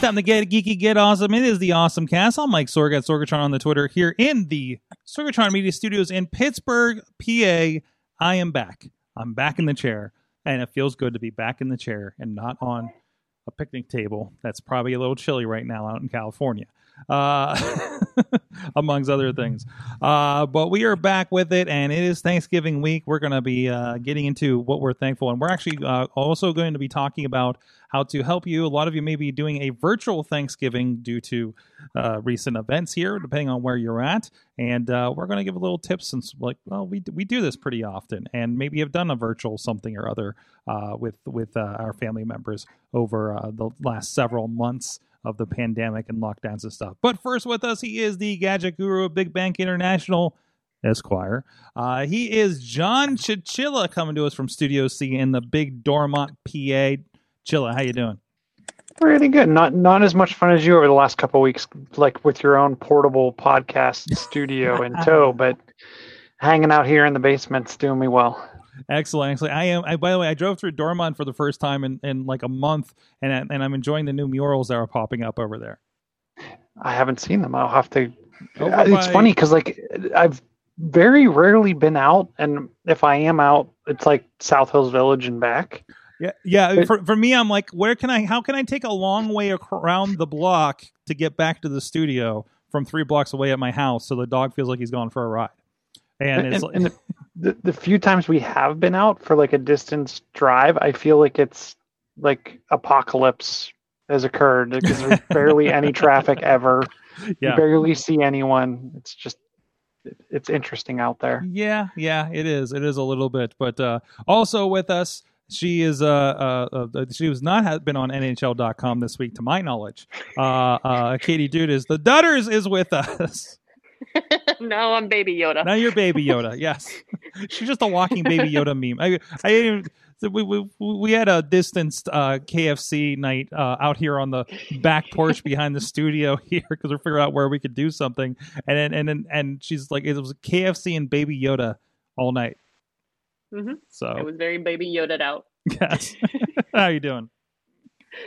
Time to get geeky, get awesome. It is the Awesome Cast. I'm Mike Sorg at Sorgatron on the Twitter here in the Sorgatron Media Studios in Pittsburgh, PA. I am back. I'm back in the chair, and it feels good to be back in the chair and not on a picnic table. That's probably a little chilly right now out in California, uh, amongst other things. Uh, but we are back with it, and it is Thanksgiving week. We're going to be uh, getting into what we're thankful, and we're actually uh, also going to be talking about how to help you. A lot of you may be doing a virtual Thanksgiving due to uh, recent events here, depending on where you're at. And uh, we're going to give a little tips since, like, well, we we do this pretty often, and maybe have done a virtual something or other uh, with with uh, our family members over uh, the last several months of the pandemic and lockdowns and stuff. But first, with us, he is the gadget guru of Big Bank International. Esquire. Uh, he is John Chichilla coming to us from Studio C in the big Dormont, PA. Chilla, how you doing? Pretty good. Not not as much fun as you over the last couple of weeks, like with your own portable podcast studio in tow, but hanging out here in the basement's doing me well. Excellent, excellent. I am. I, by the way, I drove through Dormont for the first time in, in like a month, and I- and I'm enjoying the new murals that are popping up over there. I haven't seen them. I'll have to. Over Uh, it's by- funny because like I've very rarely been out, and if I am out, it's like South Hills Village and back. Yeah, yeah. But- For for me, I'm like, where can I? How can I take a long way around the block to get back to the studio from three blocks away at my house, so the dog feels like he's going for a ride? And And, it's and, the, the the few times we have been out for like a distance drive, I feel like it's like apocalypse has occurred because there's barely any traffic ever. Yeah. You barely see anyone. It's just it's interesting out there. Yeah, yeah, it is. It is a little bit, but uh, also with us, she is. Uh, uh, uh, she was not been on NHL.com this week, to my knowledge. Uh, uh, Katie Dude is the Dutters is with us. no, I'm Baby Yoda. now you're Baby Yoda. Yes, she's just a walking Baby Yoda meme. I, I didn't. We, we, we had a distanced uh, KFC night uh, out here on the back porch behind the studio here because we're figuring out where we could do something, and then and then and she's like, it was KFC and Baby Yoda all night. Mhm. So it was very Baby Yoda'd out. Yes. How you doing?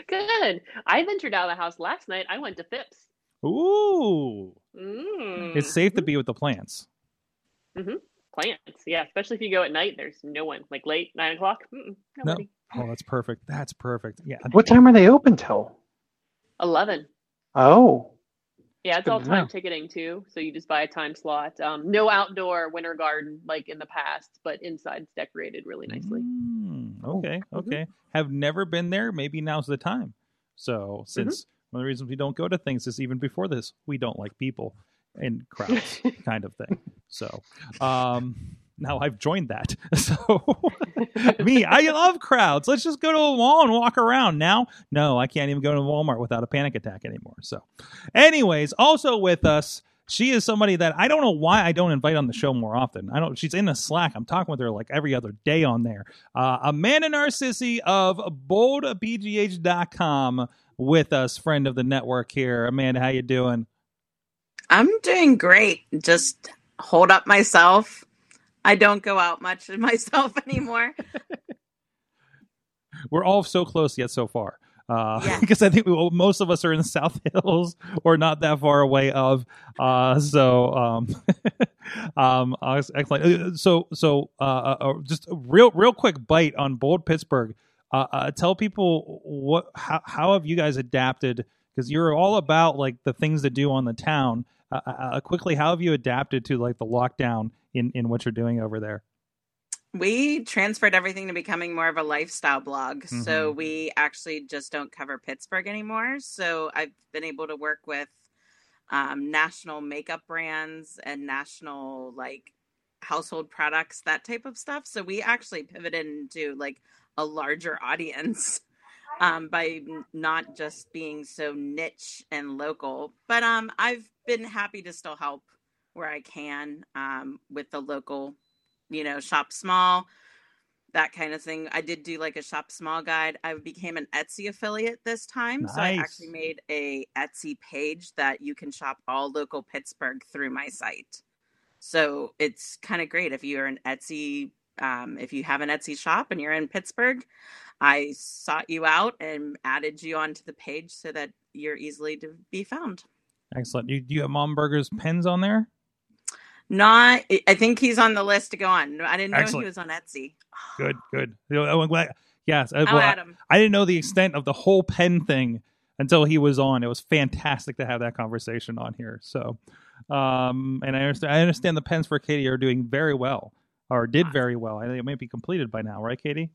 Good. I ventured out of the house last night. I went to Phipps. Ooh. Mm. It's safe to be with the plants. Mm-hmm. plants. Yeah, especially if you go at night. There's no one. Like late nine o'clock. No. nobody. Oh, that's perfect. That's perfect. Yeah. What time are they open till? Eleven. Oh, Yeah, it's all time know. ticketing too. So you just buy a time slot. Um, no outdoor winter garden like in the past, but inside's decorated really nicely. Mm, okay. Mhm. Okay. Have never been there. Maybe now's the time. So, since one of the reasons we don't go to things is even before this, we don't like people in crowds, kind of thing. So, um, now I've joined that. So, me, I love crowds. Let's just go to a mall and walk around. Now, no, I can't even go to Walmart without a panic attack anymore. So, anyways, also with us, she is somebody that I don't know why I don't invite on the show more often. I don't. She's in the Slack. I'm talking with her like every other day on there. Uh, Amanda Narcissi of BoldPGH.com with us, friend of the network here. Amanda, how you doing? I'm doing great. Just hold up myself. I don't go out much myself anymore. We're all so close yet so far. Uh, Yeah. because I think we, well, most of us are in the South Hills or not that far away of. Uh, so, um, um, uh, excellent. Uh, So, so, uh, uh, uh, just a real, real quick bite on Bold Pittsburgh. Uh, uh, tell people what, how, how have you guys adapted? Because you're all about like the things to do on the town. Uh, uh, uh, quickly, how have you adapted to like the lockdown in in what you're doing over there? We transferred everything to becoming more of a lifestyle blog. So Mhm. we actually just don't cover Pittsburgh anymore. So I've been able to work with um, national makeup brands and national like household products, that type of stuff. So we actually pivoted into like a larger audience um, by not just being so niche and local. But um, I've been happy to still help where I can um, with the local, you know, shop small, that kind of thing. I did do like a shop small guide. I became an Etsy affiliate this time. So I actually made a Etsy page that you can shop all local Pittsburgh through my site. So it's kind of great if you're an Etsy, um, if you have an Etsy shop and you're in Pittsburgh, I sought you out and added you onto the page so that you're easily to be found. Excellent. You, do you have Mom Burger's pens on there? Not, I think he's on the list to go on. I didn't know Excellent. he was on Etsy. Good, good. I'm glad. Yes, I, I'll well, add him. I didn't know the extent of the whole pen thing until he was on. It was fantastic to have that conversation on here. So, um, and I understand. I understand the pens for Katie are doing very well, or did very well. I think it might be completed by now, right, Katie?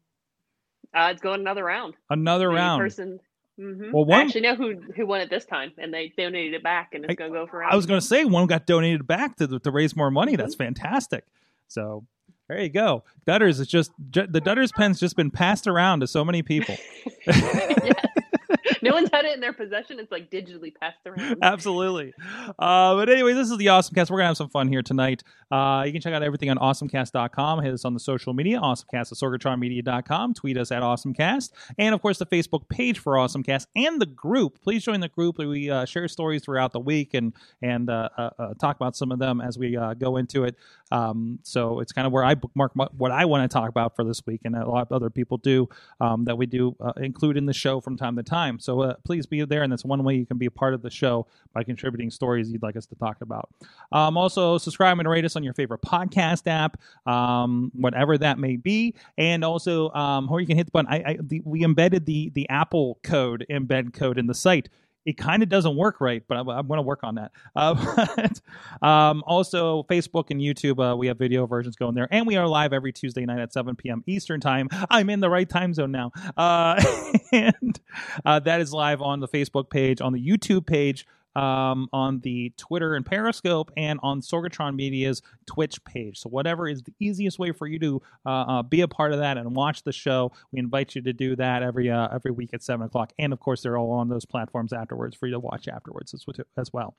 Uh, it's going another round. Another The round. Person, hmm Well, one- I actually know who who won it this time, and they donated it back, and it's going to go for. I was going to say one got donated back to to raise more money. Mm-hmm. That's fantastic. So there you go. Dutters is just the Dutters pen's just been passed around to so many people. yes. No one's had it in their possession. It's like digitally passed around. Absolutely. Uh, but anyway, this is the Awesome Cast. We're to have some fun here tonight. Uh, you can check out everything on awesomecast.com. Hit us on the social media, awesomecast at sorgatronmedia.com. Tweet us at awesomecast. And, of course, the Facebook page for Awesomecast and the group. Please join the group. We uh, share stories throughout the week and, and uh, uh, uh, talk about some of them as we go into it. Um, so it's kind of where I bookmark what I want to talk about for this week, and a lot of other people do um, that we do uh, include in the show from time to time. So uh, please be there, and that's one way you can be a part of the show by contributing stories you'd like us to talk about. Um, also, subscribe and rate us on your favorite podcast app, um, whatever that may be, and also, um, or you can hit the button. I, I the, we embedded the the Apple code embed code in the site it kind of doesn't work right, but I'm, I'm going to work on that. Uh, but, um, also, Facebook and YouTube, uh, we have video versions going there, and we are live every Tuesday night at 7 p.m. Eastern Time. I'm in the right time zone now, uh, and uh, that is live on the Facebook page, on the YouTube page. Um, on the Twitter and Periscope, and on Sorgatron Media's Twitch page. So, whatever is the easiest way for you to uh, uh, be a part of that and watch the show, we invite you to do that every uh, every week at seven o'clock. And of course, they're all on those platforms afterwards for you to watch afterwards as, as well.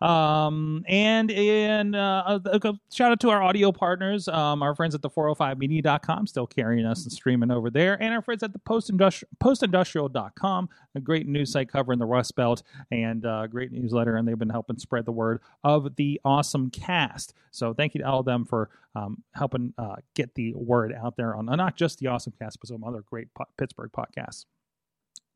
Um, and and uh, a, a shout out to our audio partners, um, our friends at the 405media.com, still carrying us and streaming over there, and our friends at the Post industrial postindustrial.com, a great news site covering the Rust Belt and uh, great newsletter, and they've been helping spread the word of the awesome cast. So thank you to all of them for um, helping uh, get the word out there on not just the awesome cast, but some other great po- Pittsburgh podcasts.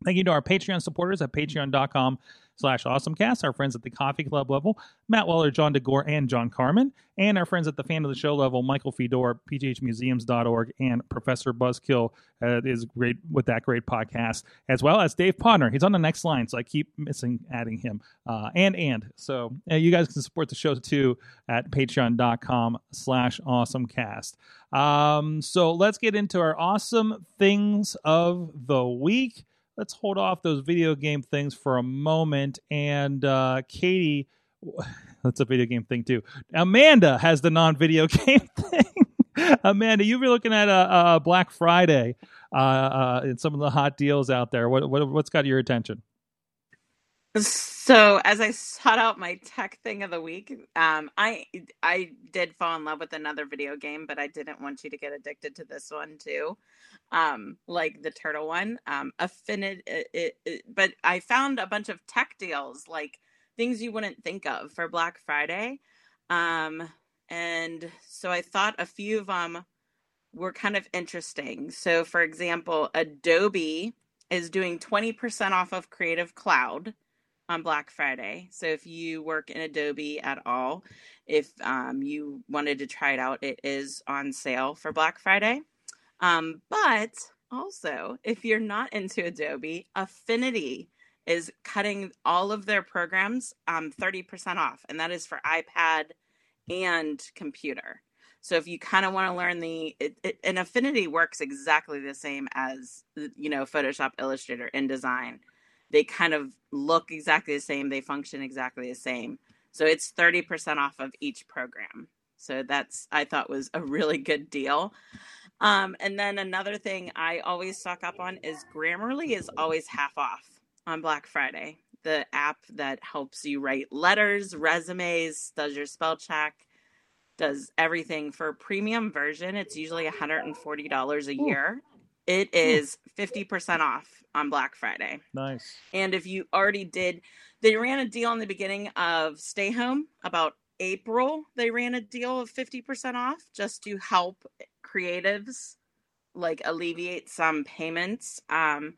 Thank you to our Patreon supporters at patreon.com slash awesomecast, our friends at the coffee club level, Matt Weller, John DeGore, and John Carmen, and our friends at the fan of the show level, Michael Fedor, pghmuseums.org, and Professor Buzzkill uh, is great with that great podcast, as well as Dave Podner. He's on the next line, so I keep missing adding him. Uh, and, and. So uh, you guys can support the show too at patreon.com slash awesomecast. Um, so let's get into our awesome things of the week let's hold off those video game things for a moment. And uh, Katie, that's a video game thing too. Amanda has the non-video game thing. Amanda, you've been looking at uh, Black Friday uh, uh, and some of the hot deals out there. What, what what's got your attention? So as I sought out my tech thing of the week, um, I I did fall in love with another video game, but I didn't want you to get addicted to this one too, um, like the turtle one. Um, Affinity, it, it, it, but I found a bunch of tech deals, like things you wouldn't think of for Black Friday, um, and so I thought a few of them were kind of interesting. So, for example, Adobe is doing twenty percent off of Creative Cloud on Black Friday. So if you work in Adobe at all, if um, you wanted to try it out, it is on sale for Black Friday. Um, but also, if you're not into Adobe, Affinity is cutting all of their programs um, 30% off, and that is for iPad and computer. So if you kind of want to learn the, it, it, and Affinity works exactly the same as you know Photoshop, Illustrator, InDesign they kind of look exactly the same, they function exactly the same. So it's 30% off of each program. So that's I thought was a really good deal. Um, and then another thing I always stock up on is Grammarly is always half off on Black Friday. The app that helps you write letters, resumes, does your spell check, does everything for premium version. It's usually $140 a year. It is 50% off on Black Friday. Nice. And if you already did, they ran a deal in the beginning of Stay Home about April. They ran a deal of 50% off just to help creatives like alleviate some payments. Um,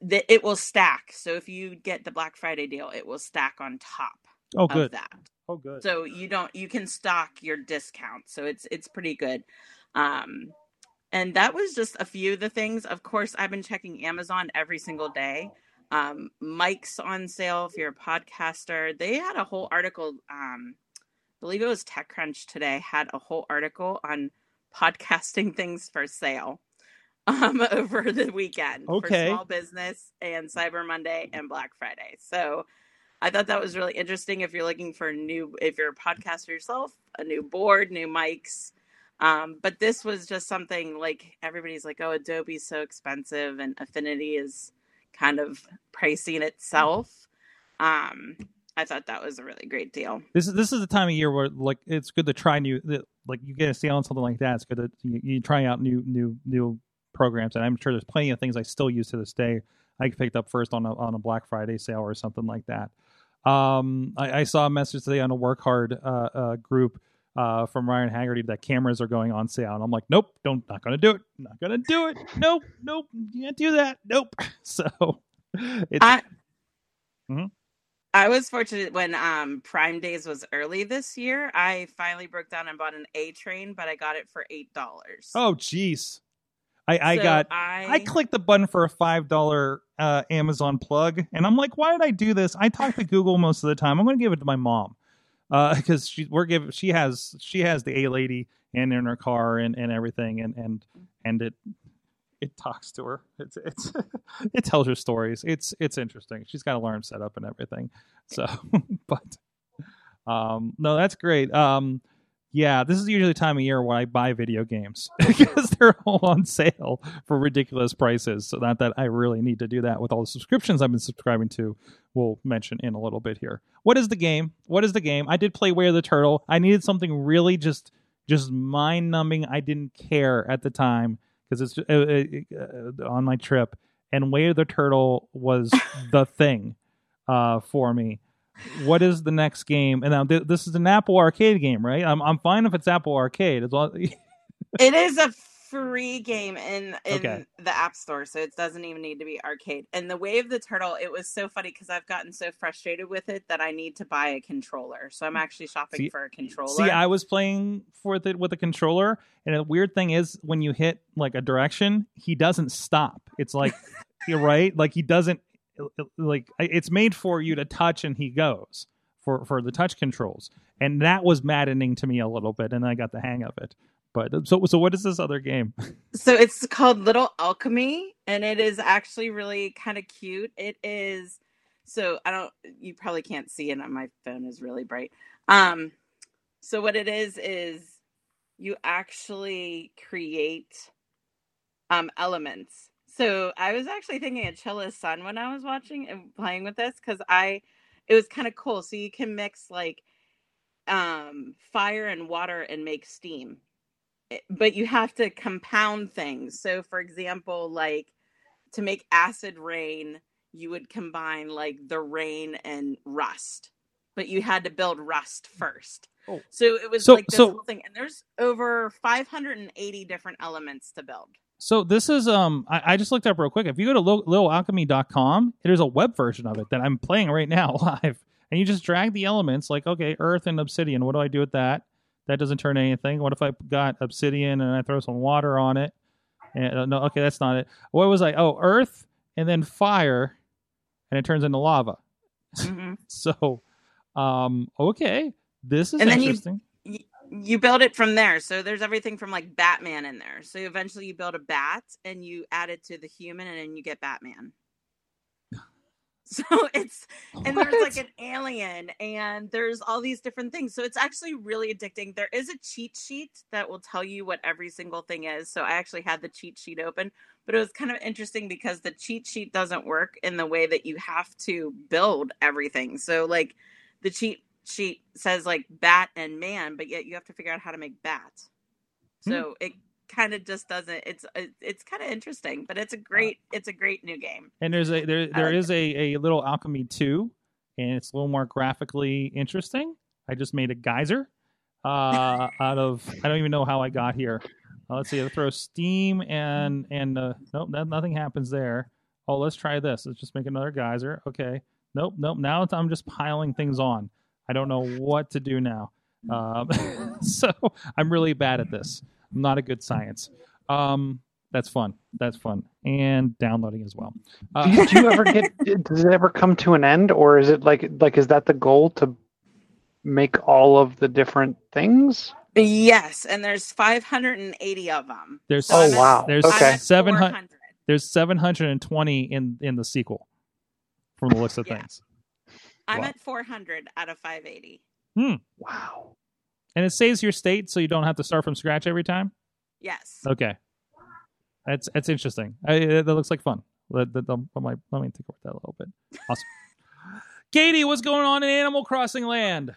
that it will stack. So if you get the Black Friday deal, it will stack on top Oh, of good. that Oh, good. so you don't you can stock your discount so it's it's pretty good um and that was just a few of the things of course i've been checking amazon every single day um mike's on sale if you're a podcaster they had a whole article um I believe it was techcrunch today had a whole article on podcasting things for sale um over the weekend Okay. for small business and cyber monday and black friday so I thought that was really interesting if you're looking for a new, if you're a podcaster yourself, a new board, new mics. Um, but this was just something like everybody's like, oh, Adobe's so expensive and Affinity is kind of pricing itself. Um, I thought that was a really great deal. This is this is the time of year where like it's good to try new like you get a sale on something like that. It's good to you, you try out new new new programs, and I'm sure there's plenty of things I still use to this day. I picked up first on a on a Black Friday sale or something like that. Um, I, I saw a message today on a Work Hard uh, uh, group uh, from Ryan Haggerty that cameras are going on sale, and I'm like, nope, don't not gonna do it, not gonna do it, nope, nope, you can't do that, nope. So it's I, Mhm. I was fortunate when um, Prime Days was early this year. I finally broke down and bought an A train, but I got it for eight dollars. oh jeez, I I So got I, I clicked the button for a five dollar uh, Amazon plug, and I'm like, why did I do this? I talk to Google most of the time. I'm going to give it to my mom because she we're giving she has she has the A lady and in her car and, and everything, and and and it it talks to her. It's it's it tells her stories. It's it's interesting. She's got alarm set up and everything. So, but um, no, that's great. Um, yeah, this is usually the time of year when I buy video games because they're all on sale for ridiculous prices. So not that I really need to do that with all the subscriptions I've been subscribing to. We'll mention in a little bit here. What is the game? What is the game? I did play Way of the Turtle. I needed something really just just mind numbing. I didn't care at the time because it's uh, uh, uh, on my trip, and Way of the Turtle was the thing uh, for me what is the next game? And now th- this is an Apple Arcade game, right? I'm I'm fine if it's Apple Arcade. As long It is a free game in in Okay. the App Store, so it doesn't even need to be arcade. And the Way of the Turtle, it was so funny because I've gotten so frustrated with it that I need to buy a controller. So I'm actually shopping See- for a controller. see, I was playing for it with a controller, and the weird thing is when you hit like a direction, he doesn't stop. It's like you're right, like he doesn't like it's made for you to touch, and he goes for for the touch controls, and that was maddening to me a little bit, and I got the hang of it. But so so, what is this other game? So it's called Little Alchemy, and it is actually really kind of cute. It is so I don't you probably can't see it on my phone is really bright. Um so what it is is you actually create um elements. So I was actually thinking of Chilla's son when I was watching and playing with this because I it was kind of cool. So you can mix like um fire and water and make steam but you have to compound things. So, for example, like to make acid rain, you would combine like the rain and rust, but you had to build rust first. Oh. So it was So- like this so- whole thing, and there's over 580 different elements to build. So this is um I, I just looked up real quick. If you go to littlealchemy.com, there's a web version of it that I'm playing right now live. And you just drag the elements like okay, earth and obsidian. What do I do with that? That doesn't turn anything. What if I got obsidian and I throw some water on it? And, uh, no, okay, that's not it. What was I? Oh, earth and then fire, and it turns into lava. Mhm. So, um, okay, this is And interesting. You, build it from there. So there's everything from like Batman in there. So eventually you build a bat and you add it to the human, and then you get Batman. So it's and there's like an alien and there's all these different things. So it's actually really addicting. There is a cheat sheet that will tell you what every single thing is. So I actually had the cheat sheet open, but it was kind of interesting because the cheat sheet doesn't work in the way that you have to build everything. So like the cheat sheet says like bat and man, but yet you have to figure out how to make bat. So it kind of just doesn't it's it's kind of interesting, but it's a great it's a great new game. And there's a there there like is a, a little alchemy two, and it's a little more graphically interesting. I just made a geyser uh, out of I don't even know how I got here. Uh, let's see. I throw steam and and uh, nope, that, nothing happens there. Oh, let's try this. Let's just make another geyser. Okay. Nope, nope. Now it's, I'm just piling things on. I don't know what to do now. Um, so I'm really bad at this. I'm not a good science. Um, that's fun. That's fun, and downloading as well. Uh, do, you, do you ever get? Does it ever come to an end, or is it like like is that the goal to make all of the different things? Yes, and there's 580 of them. There's Oh, I'm at- wow. There's Okay. Seven hundred. There's 720 in in the sequel, from the looks of Yeah. things, I'm Wow. at 400 out of 580. Hmm. Wow. and it saves your state, so you don't have to start from scratch every time. Yes. Okay, that's that's interesting. I, that looks like fun. Let, let, let, let me- let me think about that a little bit. Awesome. Katie, what's going on in Animal Crossing Land?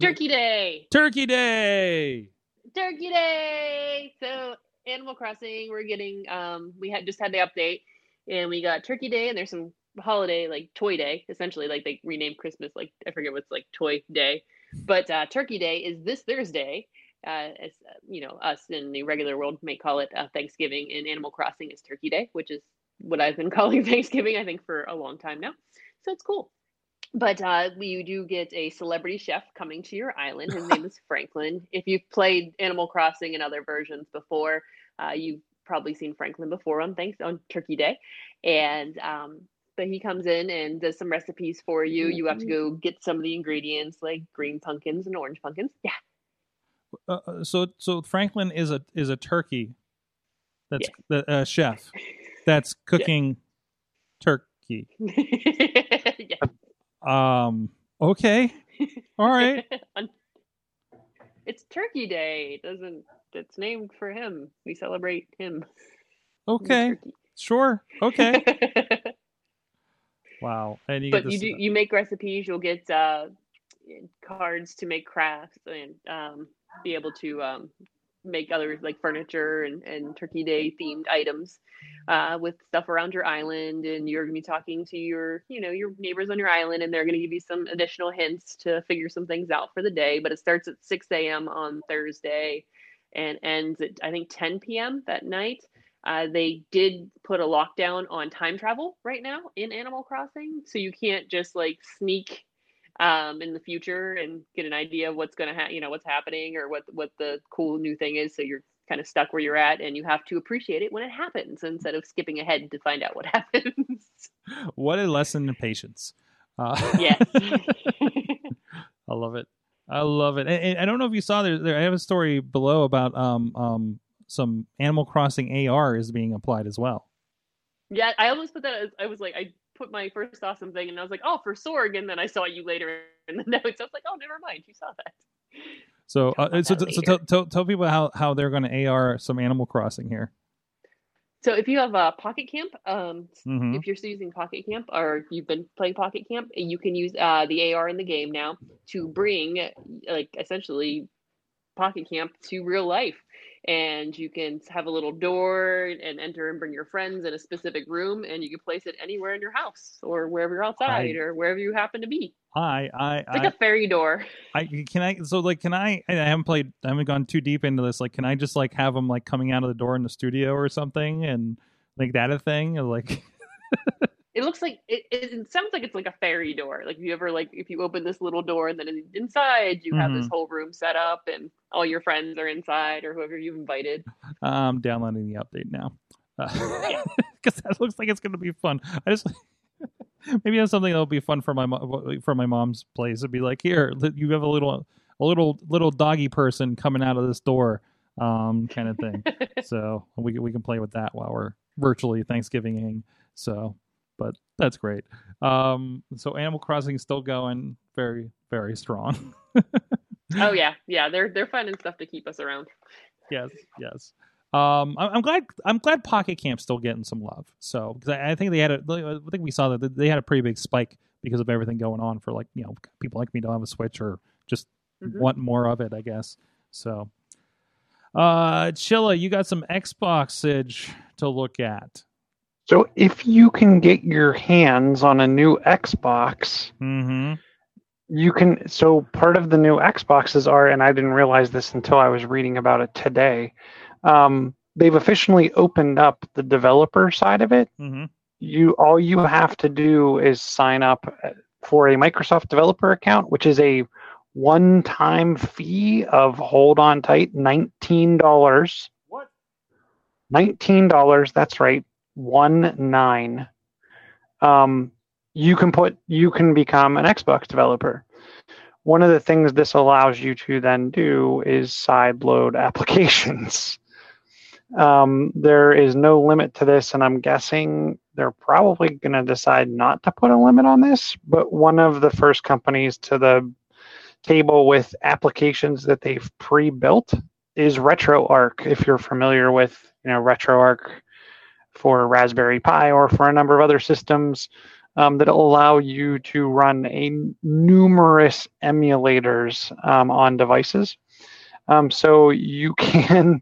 Turkey Day. Turkey Day. Turkey Day. So Animal Crossing, we're getting um we had just had the update and we got Turkey Day and there's some holiday like Toy Day essentially like they renamed Christmas like I forget what's like Toy Day, but uh, Turkey Day is this Thursday. Uh, as uh, you know, us in the regular world may call it uh, Thanksgiving, and Animal Crossing is Turkey Day, which is what I've been calling Thanksgiving I think for a long time now. So it's cool. But uh, you do get a celebrity chef coming to your island. His name is Franklin. If you've played Animal Crossing and other versions before, uh, you've probably seen Franklin before on thanks on Turkey Day, and um, but he comes in and does some recipes for you. You have to go get some of the ingredients like green pumpkins and orange pumpkins. Yeah, Uh, uh, so so Franklin is a is a turkey. That's the uh, chef. That's cooking turkey. yeah. Um. Okay. All right. it's Turkey Day. It doesn't. It's named for him. We celebrate him. Okay. Sure. Okay. Wow. And you but you do you make recipes. You'll get uh, cards to make crafts and um, be able to um, make other like furniture and, and Turkey Day themed items uh, with stuff around your island. And you're gonna be talking to your you know your neighbors on your island, and they're gonna give you some additional hints to figure some things out for the day. But it starts at 6 a.m. on Thursday and ends at I think 10 p.m. that night. Uh, they did put a lockdown on time travel right now in Animal Crossing, so you can't just like sneak um, in the future and get an idea of what's going to happen, you know, what's happening or what what the cool new thing is. So you're kind of stuck where you're at, and you have to appreciate it when it happens instead of skipping ahead to find out what happens. what a lesson in patience. Uh, yes. I love it. I love it. And, and I don't know if you saw there, there. I have a story below about um um some Animal Crossing AR is being applied as well. yeah, I almost put that. As, I was like, I put my first awesome thing, and I was like, oh, for Sorg, and then I saw you later in the notes. I was like, oh, never mind, you saw that. So, uh, so, that so tell, tell, tell people how, how they're going to AR some Animal Crossing here. So if you have a Pocket Camp, um, hmm if you're still using Pocket Camp or you've been playing Pocket Camp, you can use uh, the AR in the game now to bring, like, essentially Pocket Camp to real life. And you can have a little door and enter and bring your friends in a specific room, and you can place it anywhere in your house or wherever you're outside or wherever you happen to be. I I It's like I, a fairy door. I can I so like can I I haven't played I haven't gone too deep into this like can I just like have them like coming out of the door in the studio or something and like that a thing or like It looks like it, it, sounds like it's like a fairy door. Like if you ever like if you open this little door and then inside you have this mm-hmm. whole room set up and all your friends are inside or whoever you've invited. I'm downloading the update now because that looks like it's going to be fun. I just maybe that's something that'll be fun for my mo- for my mom's place. It'd be like here you have a little a little little doggy person coming out of this door, um, kind of thing. so we can- we can play with that while we're virtually Thanksgiving. So, but that's great. Um, so Animal Crossing is still going very, very strong. Oh yeah, yeah. They're they're finding stuff to keep us around. yes, yes. Um, I- I'm glad. I'm glad Pocket Camp's still getting some love. So because I, I think they had a, I think we saw that they had a pretty big spike because of everything going on for like you know people like me don't have a Switch or just Mhm. want more of it. I guess so. Uh, Chilla, you got some Xboxage to look at. So if you can get your hands on a new Xbox, Mm-hmm. You can. So part of the new Xboxes are, and I didn't realize this until I was reading about it today. Um, they've officially opened up the developer side of it. Mm-hmm. You all you have to do is sign up uh, for a Microsoft developer account, which is a one-time fee of hold on tight, nineteen dollars. What? Nineteen dollars. That's right, one nine. Um, you can put you can become an Xbox developer. One of the things this allows you to then do is side load applications. Um, there is no limit to this, and I'm guessing they're probably going to decide not to put a limit on this. But one of the first companies to the table with applications that they've pre-built is RetroArch. If you're familiar with, you know, RetroArch for Raspberry Pi or for a number of other systems um, that allow you to run a numerous emulators um, on devices. Um, so you can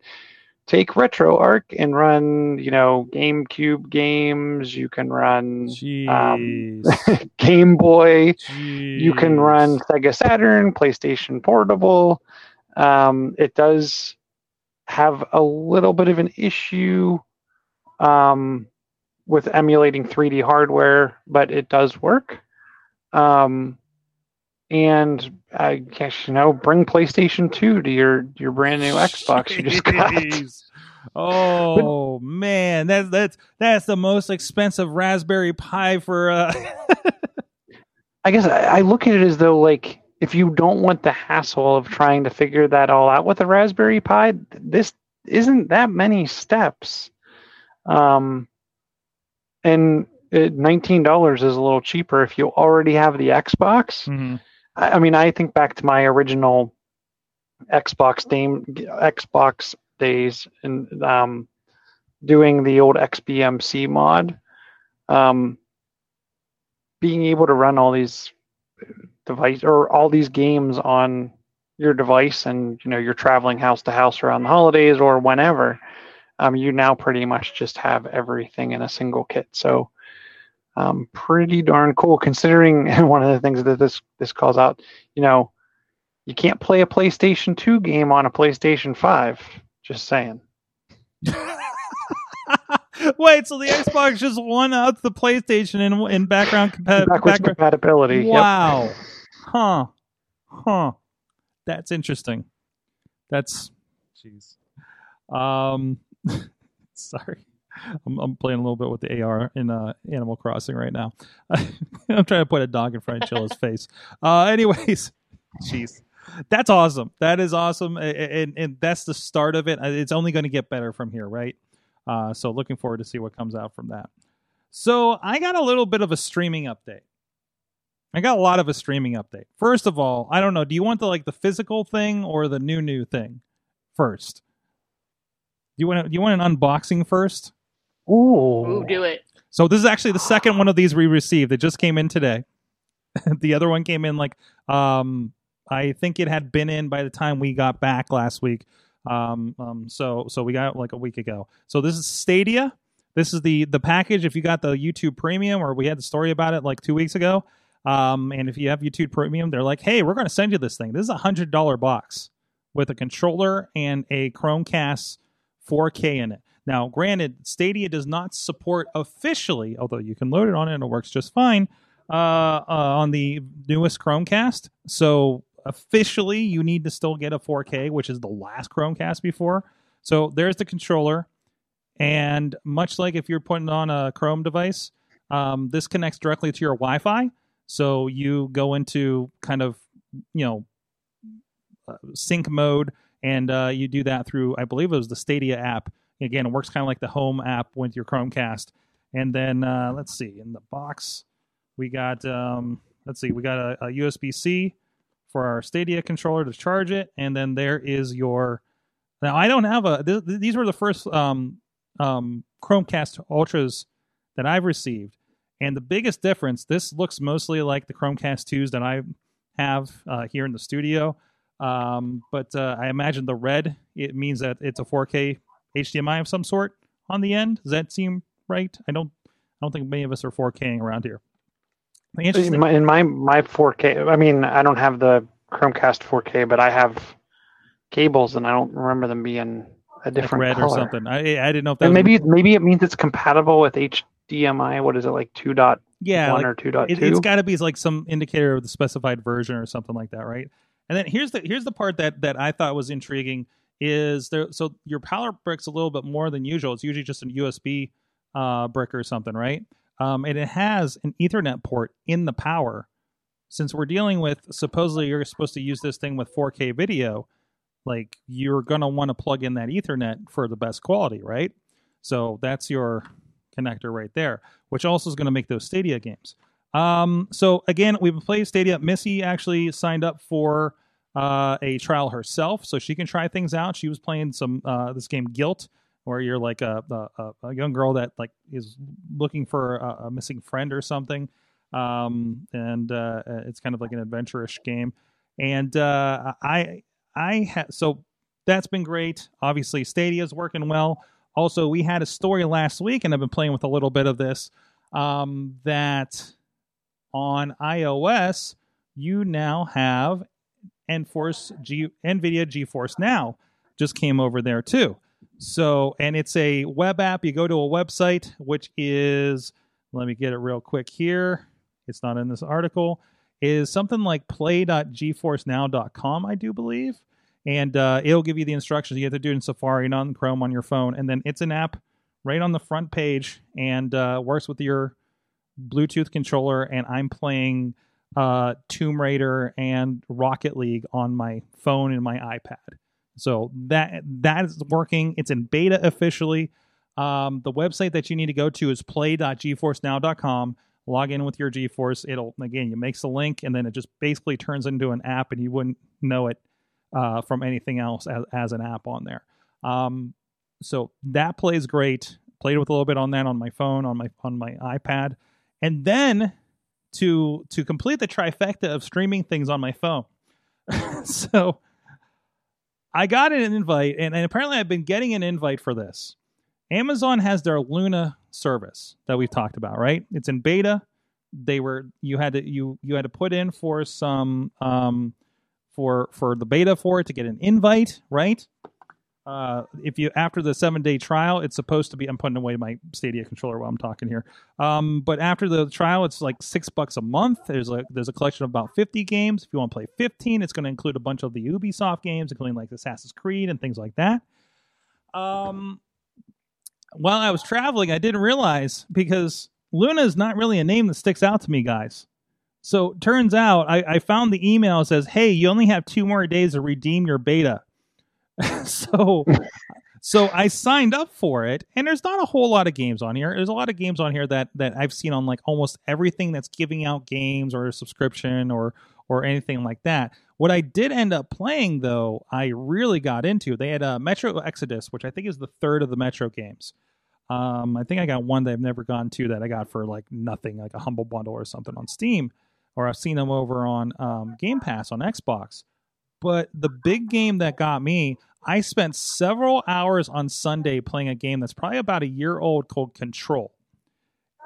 take RetroArch and run, you know, GameCube games. You can run Jeez. Game Boy. You can run Sega Saturn, PlayStation Portable. Um, it does have a little bit of an issue um, with emulating 3D hardware, but it does work. Um, and I guess you know, bring PlayStation 2 to your your brand new Xbox you just got. Jeez. Oh man, that's that's that's the most expensive Raspberry Pi for. Uh... I guess I, I look at it as though like if you don't want the hassle of trying to figure that all out with a Raspberry Pi, this isn't that many steps. Um, and it, nineteen dollars is a little cheaper if you already have the Xbox. Mhm. I, I mean, I think back to my original Xbox game, Xbox days, and um, doing the old XBMC mod. Um, being able to run all these device or all these games on your device and you know you're traveling house to house around the holidays or whenever um, you now pretty much just have everything in a single kit so um, pretty darn cool considering one of the things that this this calls out you know you can't play a playstation 2 game on a playstation 5 just saying Wait, so the Xbox just won out the PlayStation in in background compa- backwards background- compatibility yep. Wow. Huh. Huh. That's interesting. That's jeez. Um sorry. I'm, I'm playing a little bit with the AR in uh, Animal Crossing right now. I'm trying to put a dog in front of Chilla's face. Uh, anyways, jeez, that's awesome. That is awesome, A- a- and, and that's the start of it. Uh, It's only going to get better from here, right? Uh, so looking forward to see what comes out from that. So I got a little bit of a streaming update. I got a lot of a streaming update. First of all, I don't know. Do you want the like the physical thing or the new new thing first? Do you want to, do you want an unboxing first? Ooh. Ooh, do it. So this is actually the second one of these we received. It just came in today. the other one came in like um I think it had been in by the time we got back last week. Um, um so so we got it like a week ago. So this is Stadia. This is the the package if you got the YouTube Premium or we had the story about it like 2 weeks ago. Um and if you have YouTube Premium, they're like, "Hey, we're going to send you this thing. This is a $100 box with a controller and a Chromecast 4K in it." Now, granted, Stadia does not support officially, although you can load it on it and it works just fine uh, uh, on the newest Chromecast. So officially, you need to still get a 4K, which is the last Chromecast before. So there's the controller, and much like if you're putting on a Chrome device, um, this connects directly to your Wi-Fi. So you go into kind of you know uh, sync mode, and uh, you do that through I believe it was the Stadia app Again, it works kind of like the home app with your Chromecast. And then uh, let's see, in the box, we got um, let's see, we got a, a USB C for our Stadia controller to charge it, and then there is your. Now I don't have a. Th- th- these were the first um, um, Chromecast Ultras that I've received, and the biggest difference. This looks mostly like the Chromecast twos that I have uh, here in the studio, um, but uh, I imagine the red it means that it's a 4K HDMI of some sort on the end. Does that seem right? I don't. I don't think many of us are 4King around here. In my, in my my 4K, I mean, I don't have the Chromecast 4K, but I have cables, and I don't remember them being a like different red color. or something. I I didn't know if that And was- maybe maybe it means it's compatible with HDMI. What is it like two dot yeah, like, or 2.2? it, it's got to be like some indicator of the specified version or something like that, right? And then here's the here's the part that that I thought was intriguing is there. So your power brick's a little bit more than usual. It's usually just a USB uh, brick or something, right? Um, and it has an Ethernet port in the power. Since we're dealing with supposedly you're supposed to use this thing with 4K video, like you're gonna want to plug in that Ethernet for the best quality, right? So that's your connector right there, which also is going to make those Stadia games. Um, so again, we've played Stadia. Missy actually signed up for uh, a trial herself, so she can try things out. She was playing some uh, this game Gylt, where you're like a, a, a young girl that like is looking for a, a missing friend or something, um, and uh, it's kind of like an adventurous game. And uh, I I ha- so that's been great. Obviously, Stadia's working well. Also, we had a story last week, and I've been playing with a little bit of this. Um, that on iOS, you now have Enforce G NVIDIA GeForce Now just came over there too. So, and it's a web app. You go to a website, which is, let me get it real quick here. It's not in this article. Is something like play.geforcenow.com, I do believe. And uh, it'll give you the instructions. You have to do it in Safari, not in Chrome on your phone. And then it's an app right on the front page and uh, works with your Bluetooth controller. And I'm playing uh, Tomb Raider and Rocket League on my phone and my iPad. So that that is working. It's in beta officially. Um, the website that you need to go to is play.geforcenow.com. Log in with your GeForce. It'll again, it makes a link, and then it just basically turns into an app, and you wouldn't know it uh, from anything else as, as an app on there. Um, so that plays great. Played with a little bit on that on my phone, on my on my iPad, and then to to complete the trifecta of streaming things on my phone. so I got an invite, and, and apparently I've been getting an invite for this. Amazon has their Luna service that we've talked about, right? It's in beta. They were you had to you you had to put in for some um for for the beta for it to get an invite, right? Uh, if you after the seven day trial, it's supposed to be. I'm putting away my Stadia controller while I'm talking here. Um, but after the trial, it's like six bucks a month. There's a there's a collection of about 50 games. If you want to play 15, it's going to include a bunch of the Ubisoft games, including like Assassin's Creed and things like that. Um, while I was traveling, I didn't realize because Luna is not really a name that sticks out to me, guys. So turns out I, I found the email that says, "Hey, you only have two more days to redeem your beta." so so I signed up for it, and there's not a whole lot of games on here. There's a lot of games on here that that I've seen on like almost everything that's giving out games or a subscription or or anything like that. What I did end up playing though, I really got into. They had uh, Metro Exodus, which I think is the third of the Metro games. Um, I think I got one that I've never gone to that I got for like nothing, like a humble bundle or something on Steam, or I've seen them over on um, Game Pass on Xbox. But the big game that got me, I spent several hours on Sunday playing a game that's probably about a year old called Control.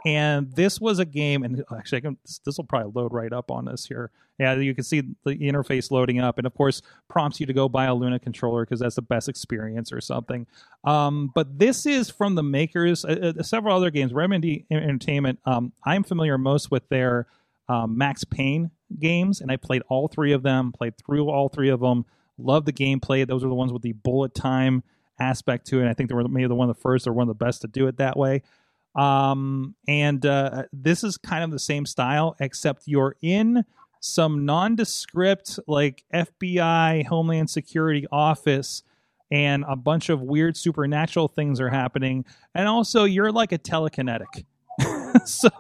And this was a game, and actually, can, this will probably load right up on us here. Yeah, you can see the interface loading up, and of course, prompts you to go buy a Luna controller because that's the best experience or something. Um, but this is from the makers, uh, uh, several other games. Remedy Entertainment. Um, I'm familiar most with their um, Max Payne games, and I played all three of them. Played through all three of them. Love the gameplay. Those are the ones with the bullet time aspect to it. I think they were maybe the one of the first or one of the best to do it that way. Um, and uh, this is kind of the same style, except you're in some nondescript, like FBI, Homeland Security office and a bunch of weird supernatural things are happening, and also you're like a telekinetic. so,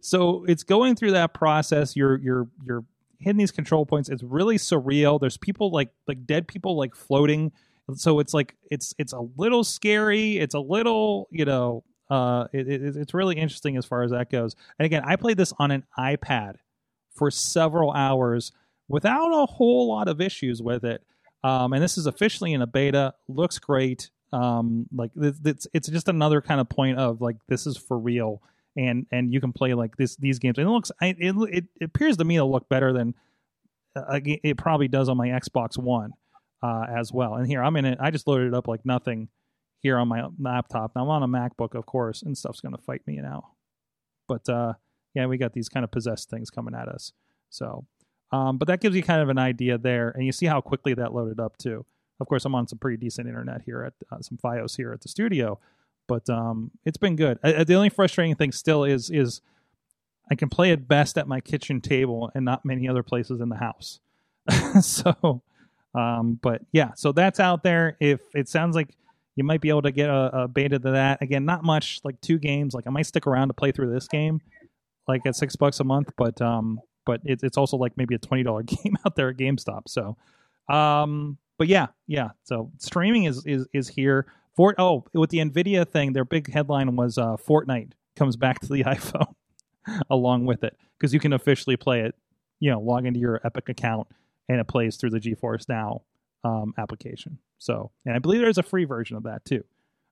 so it's going through that process. You're you're you're hitting these control points. It's really surreal. There's people like like dead people like floating. So it's like it's it's a little scary. It's a little you know uh it, it, it's really interesting as far as that goes. And again, I played this on an iPad for several hours without a whole lot of issues with it. Um, and this is officially in a beta. Looks great. Um, like it's it's just another kind of point of like this is for real, and and you can play like this these games. And it looks it it, it appears to me to look better than uh, it probably does on my Xbox One uh, as well. And here I'm in it. I just loaded it up like nothing here on my laptop. Now I'm on a MacBook, of course, and stuff's gonna fight me now. But uh, yeah, we got these kind of possessed things coming at us. So um, but that gives you kind of an idea there, and you see how quickly that loaded up too. Of course, I'm on some pretty decent internet here at uh, some FiOS here at the studio, but um, it's been good. I, the only frustrating thing still is is I can play it best at my kitchen table and not many other places in the house. so, um, but yeah, so that's out there. If it sounds like you might be able to get a, a beta to that, again, not much, like two games. Like I might stick around to play through this game, like at six bucks a month, but um, but it, it's also like maybe a twenty dollar game out there at GameStop. So, um, but yeah, yeah. So streaming is is is here. Fort oh with the Nvidia thing, their big headline was uh, Fortnite comes back to the iPhone along with it because you can officially play it. You know, log into your Epic account and it plays through the GeForce Now um, application. So, and I believe there's a free version of that too.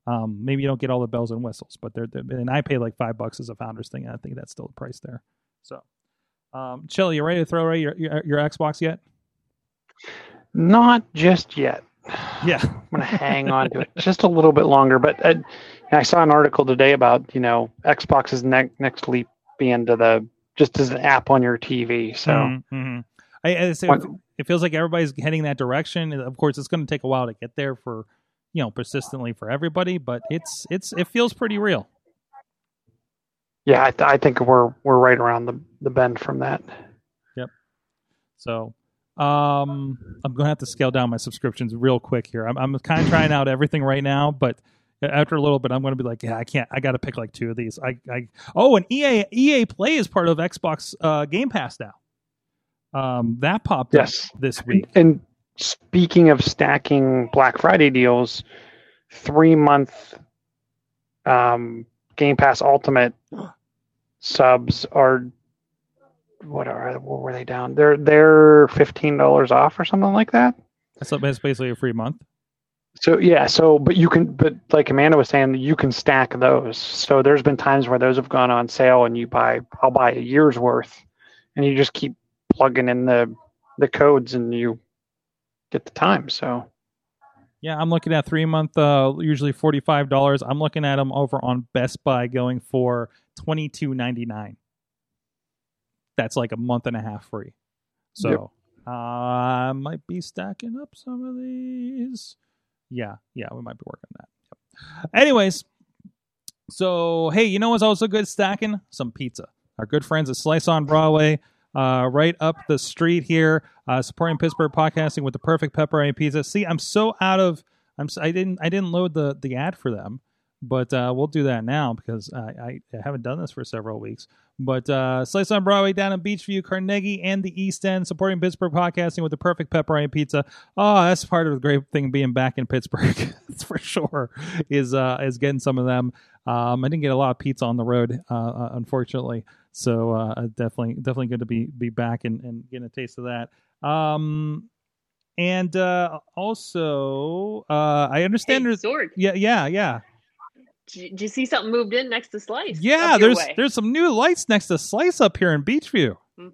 Um, maybe you don't get all the bells and whistles, but they're and I pay like five bucks as a founders thing. And I think that's still the price there. So, um, Chili, you ready to throw away your, your, your Xbox yet? Not just yet. Yeah, I'm gonna hang on to it just a little bit longer. But I, I saw an article today about you know Xbox's ne- next leap being to the just as an app on your TV. So mm-hmm. I, I say, when, it feels like everybody's heading that direction. Of course, it's going to take a while to get there for you know persistently for everybody, but it's it's it feels pretty real. Yeah, I, th- I think we're we're right around the the bend from that. Yep. So um, I'm going to have to scale down my subscriptions real quick here. I'm, I'm kind of trying out everything right now, but after a little bit, I'm going to be like, yeah, I can't. I got to pick like two of these. I, I oh, and EA EA Play is part of Xbox uh, Game Pass now. Um, that popped yes. up this week. And speaking of stacking Black Friday deals, three month um, Game Pass Ultimate subs are what are what were they down? They're they're fifteen dollars off or something like that. So it's basically a free month. So yeah, so but you can but like Amanda was saying, you can stack those. So there's been times where those have gone on sale and you buy I'll buy a year's worth and you just keep plugging in the the codes and you get the time. So yeah, I'm looking at three month, uh, usually forty five dollars. I'm looking at them over on Best Buy going for twenty two ninety nine. That's like a month and a half free. So yep. uh, I might be stacking up some of these. Yeah, yeah, we might be working on that. Yep. Anyways, so hey, you know what's also good stacking? Some pizza. Our good friends at Slice on Broadway uh, right up the street here, uh, supporting Pittsburgh podcasting with the perfect pepperoni pizza. See, I'm so out of I'm I didn't I didn't load the the ad for them, but uh, we'll do that now because I, I haven't done this for several weeks. But uh, Slice on Broadway down in Beechview, Carnegie, and the East End, supporting Pittsburgh podcasting with the perfect pepperoni pizza. Oh, that's part of the great thing being back in Pittsburgh. that's for sure. Is uh, is getting some of them. Um, I didn't get a lot of pizza on the road, uh, uh unfortunately. So uh, definitely, definitely good to be be back and, and getting a taste of that. Um, and uh, also, uh, I understand hey, there's Sorg. yeah, yeah, yeah. Did you see something moved in next to Slice? Yeah, there's way? there's some new lights next to Slice up here in Beechview. Mm.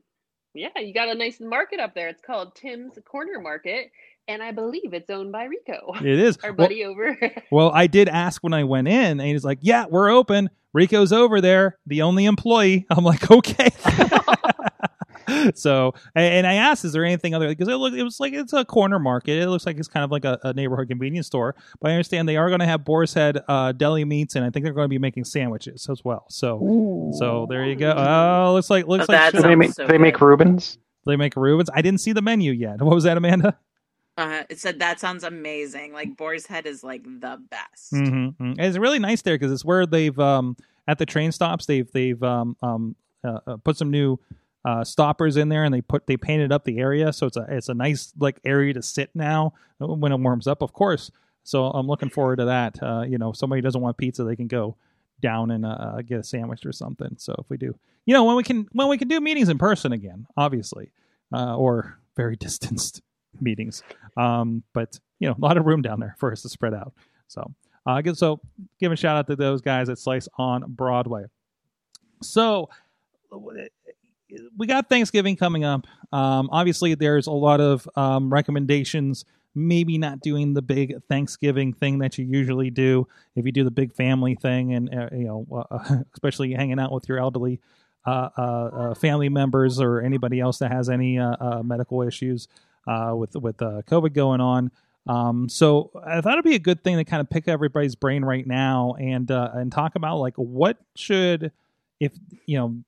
Yeah, you got a nice market up there. It's called Tim's Corner Market, and I believe it's owned by Rico. It is our buddy well, over. well, I did ask when I went in, and he's like, "Yeah, we're open. Rico's over there, the only employee." I'm like, "Okay." So, and I asked, "Is there anything other?" Because it looked, it was like it's a corner market. It looks like it's kind of like a, a neighborhood convenience store. But I understand they are going to have Boar's Head uh, deli meats, and I think they're going to be making sandwiches as well. So, Ooh. so there you go. Oh, looks like looks oh, like they make, so they make Reubens. They make Reubens. I didn't see the menu yet. What was that, Amanda? Uh, it said that sounds amazing. Like Boar's Head is like the best. Mm-hmm. It's really nice there because it's where they've um, at the train stops they've they've um, um, uh, uh, put some new uh, stoppers in there and they put they painted up the area. So it's a it's a nice like area to sit now when it warms up of course. So I'm looking forward to that. Uh, you know if somebody doesn't want pizza they can go down and uh, get a sandwich or something. So if we do you know when we can when we can do meetings in person again obviously uh, or very distanced meetings. Um, but you know a lot of room down there for us to spread out. So uh, so give a shout out to those guys at Slice on Broadway. So we got Thanksgiving coming up. Um, obviously, there's a lot of um, recommendations. Maybe not doing the big Thanksgiving thing that you usually do. If you do the big family thing, and uh, you know, uh, especially hanging out with your elderly uh, uh, uh, family members or anybody else that has any uh, medical issues with with COVID going on. Um, so I thought it'd be a good thing to kind of pick everybody's brain right now and and talk about like what should if you know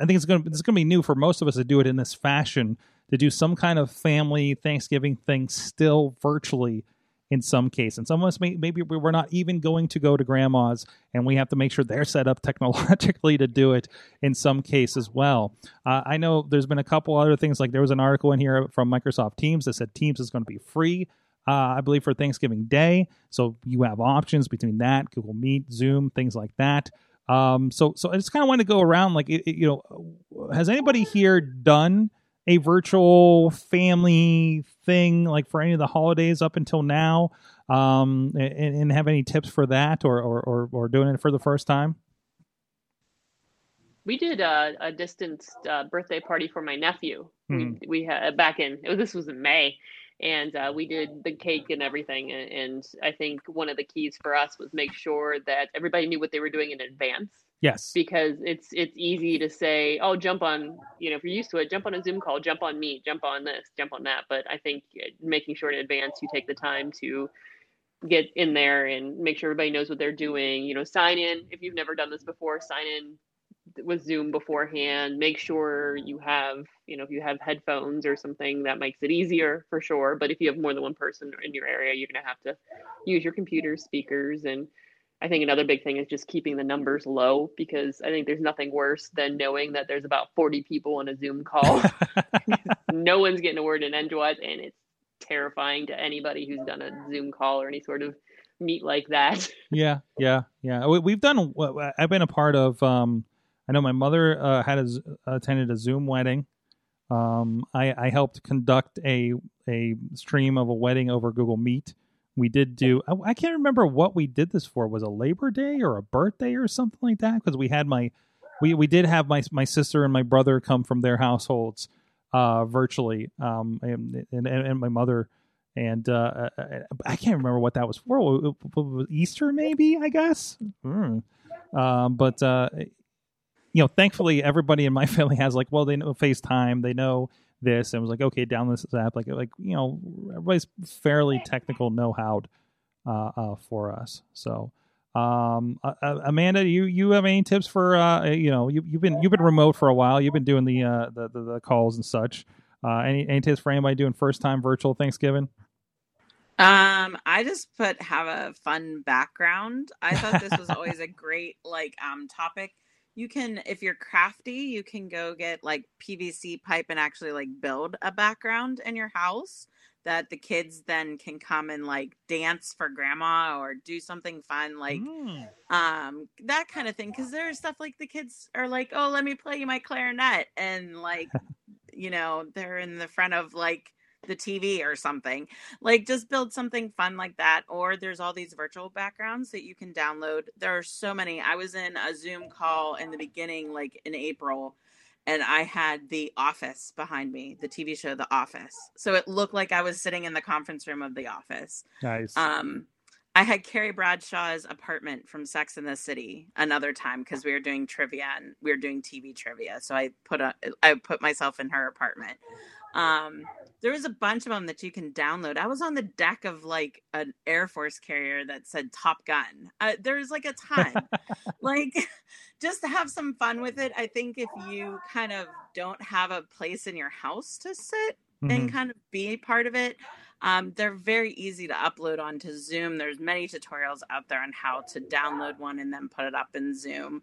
I think it's going to it's going to be new for most of us to do it in this fashion to do some kind of family Thanksgiving thing still virtually in some case. And some of us may, maybe we're not even going to go to grandma's and we have to make sure they're set up technologically to do it in some case as well. Uh, I know there's been a couple other things like there was an article in here from Microsoft Teams that said Teams is going to be free. Uh, I believe for Thanksgiving Day, so you have options between that, Google Meet, Zoom, things like that. Um, so, so I just kind of want to go around, like, it, it- you know, has anybody here done a virtual family thing, like for any of the holidays up until now, um, and, and have any tips for that, or, or, or, or doing it for the first time? We did a, a distanced uh, birthday party for my nephew. Hmm. We we had back in this was in May, and uh, we did the cake and everything. And, I think one of the keys for us was make sure that everybody knew what they were doing in advance Yes. because it's it's easy to say, oh, jump on, you know, if you're used to it, jump on a Zoom call, jump on Meet, jump on this, jump on that. But I think uh, making sure in advance you take the time to get in there and make sure everybody knows what they're doing. You know, sign in if you've never done this before. Sign in with Zoom beforehand. Make sure you have, you know, if you have headphones or something that makes it easier for sure. But if you have more than one person in your area, you're gonna have to use your computer speakers, and I think another big thing is just keeping the numbers low because I think there's nothing worse than knowing that there's about 40 people on a Zoom call. no one's getting a word in edgewise, and it's terrifying to anybody who's done a Zoom call or any sort of meet like that. yeah, yeah, yeah. We, we've done. I've been a part of. Um, I know my mother uh, had a, attended a Zoom wedding. Um, I, I helped conduct a a stream of a wedding over Google Meet. We did do. I, I can't remember what we did this for. Was a Labor Day or a birthday or something like that? Because we had my, we we did have my my sister and my brother come from their households, uh, virtually. Um, and and, and my mother and uh, I can't remember what that was for. Easter, maybe I guess. Mm. Um, but uh, you know, thankfully, everybody in my family has like, well, they know FaceTime, they know this, and was like, okay, download this app. Like, like you know, everybody's fairly technical know-how uh, uh, for us. So, um, uh, uh, Amanda, you you have any tips for uh, you know, you, you've been you've been remote for a while. You've been doing the uh, the, the the calls and such. Uh, any any tips for anybody doing first time virtual Thanksgiving? Um, I just put have a fun background. I thought this was always a great like um topic. You can if you're crafty, you can go get like PVC pipe and actually like build a background in your house that the kids then can come and like dance for grandma or do something fun like Mm. um that kind of thing because there's stuff like the kids are like oh let me play you my clarinet and like you know they're in the front of like the tv or something like just build something fun like that or there's all these virtual backgrounds that you can download there are so many i was in a zoom call in the beginning like in april and i had the office behind me the tv show the office so it looked like i was sitting in the conference room of the office Nice. um, I had Carrie Bradshaw's apartment from Sex in the City another time because we were doing trivia and we were doing TV trivia. So I put a I put myself in her apartment. Um, there was a bunch of them that you can download. I was on the deck of like an Air Force carrier that said Top Gun. Uh, there's like a ton. like just to have some fun with it. I think if you kind of don't have a place in your house to sit and Mhm. kind of be a part of it. Um, they're very easy to upload onto Zoom. There's many tutorials out there on how to download one and then put it up in Zoom.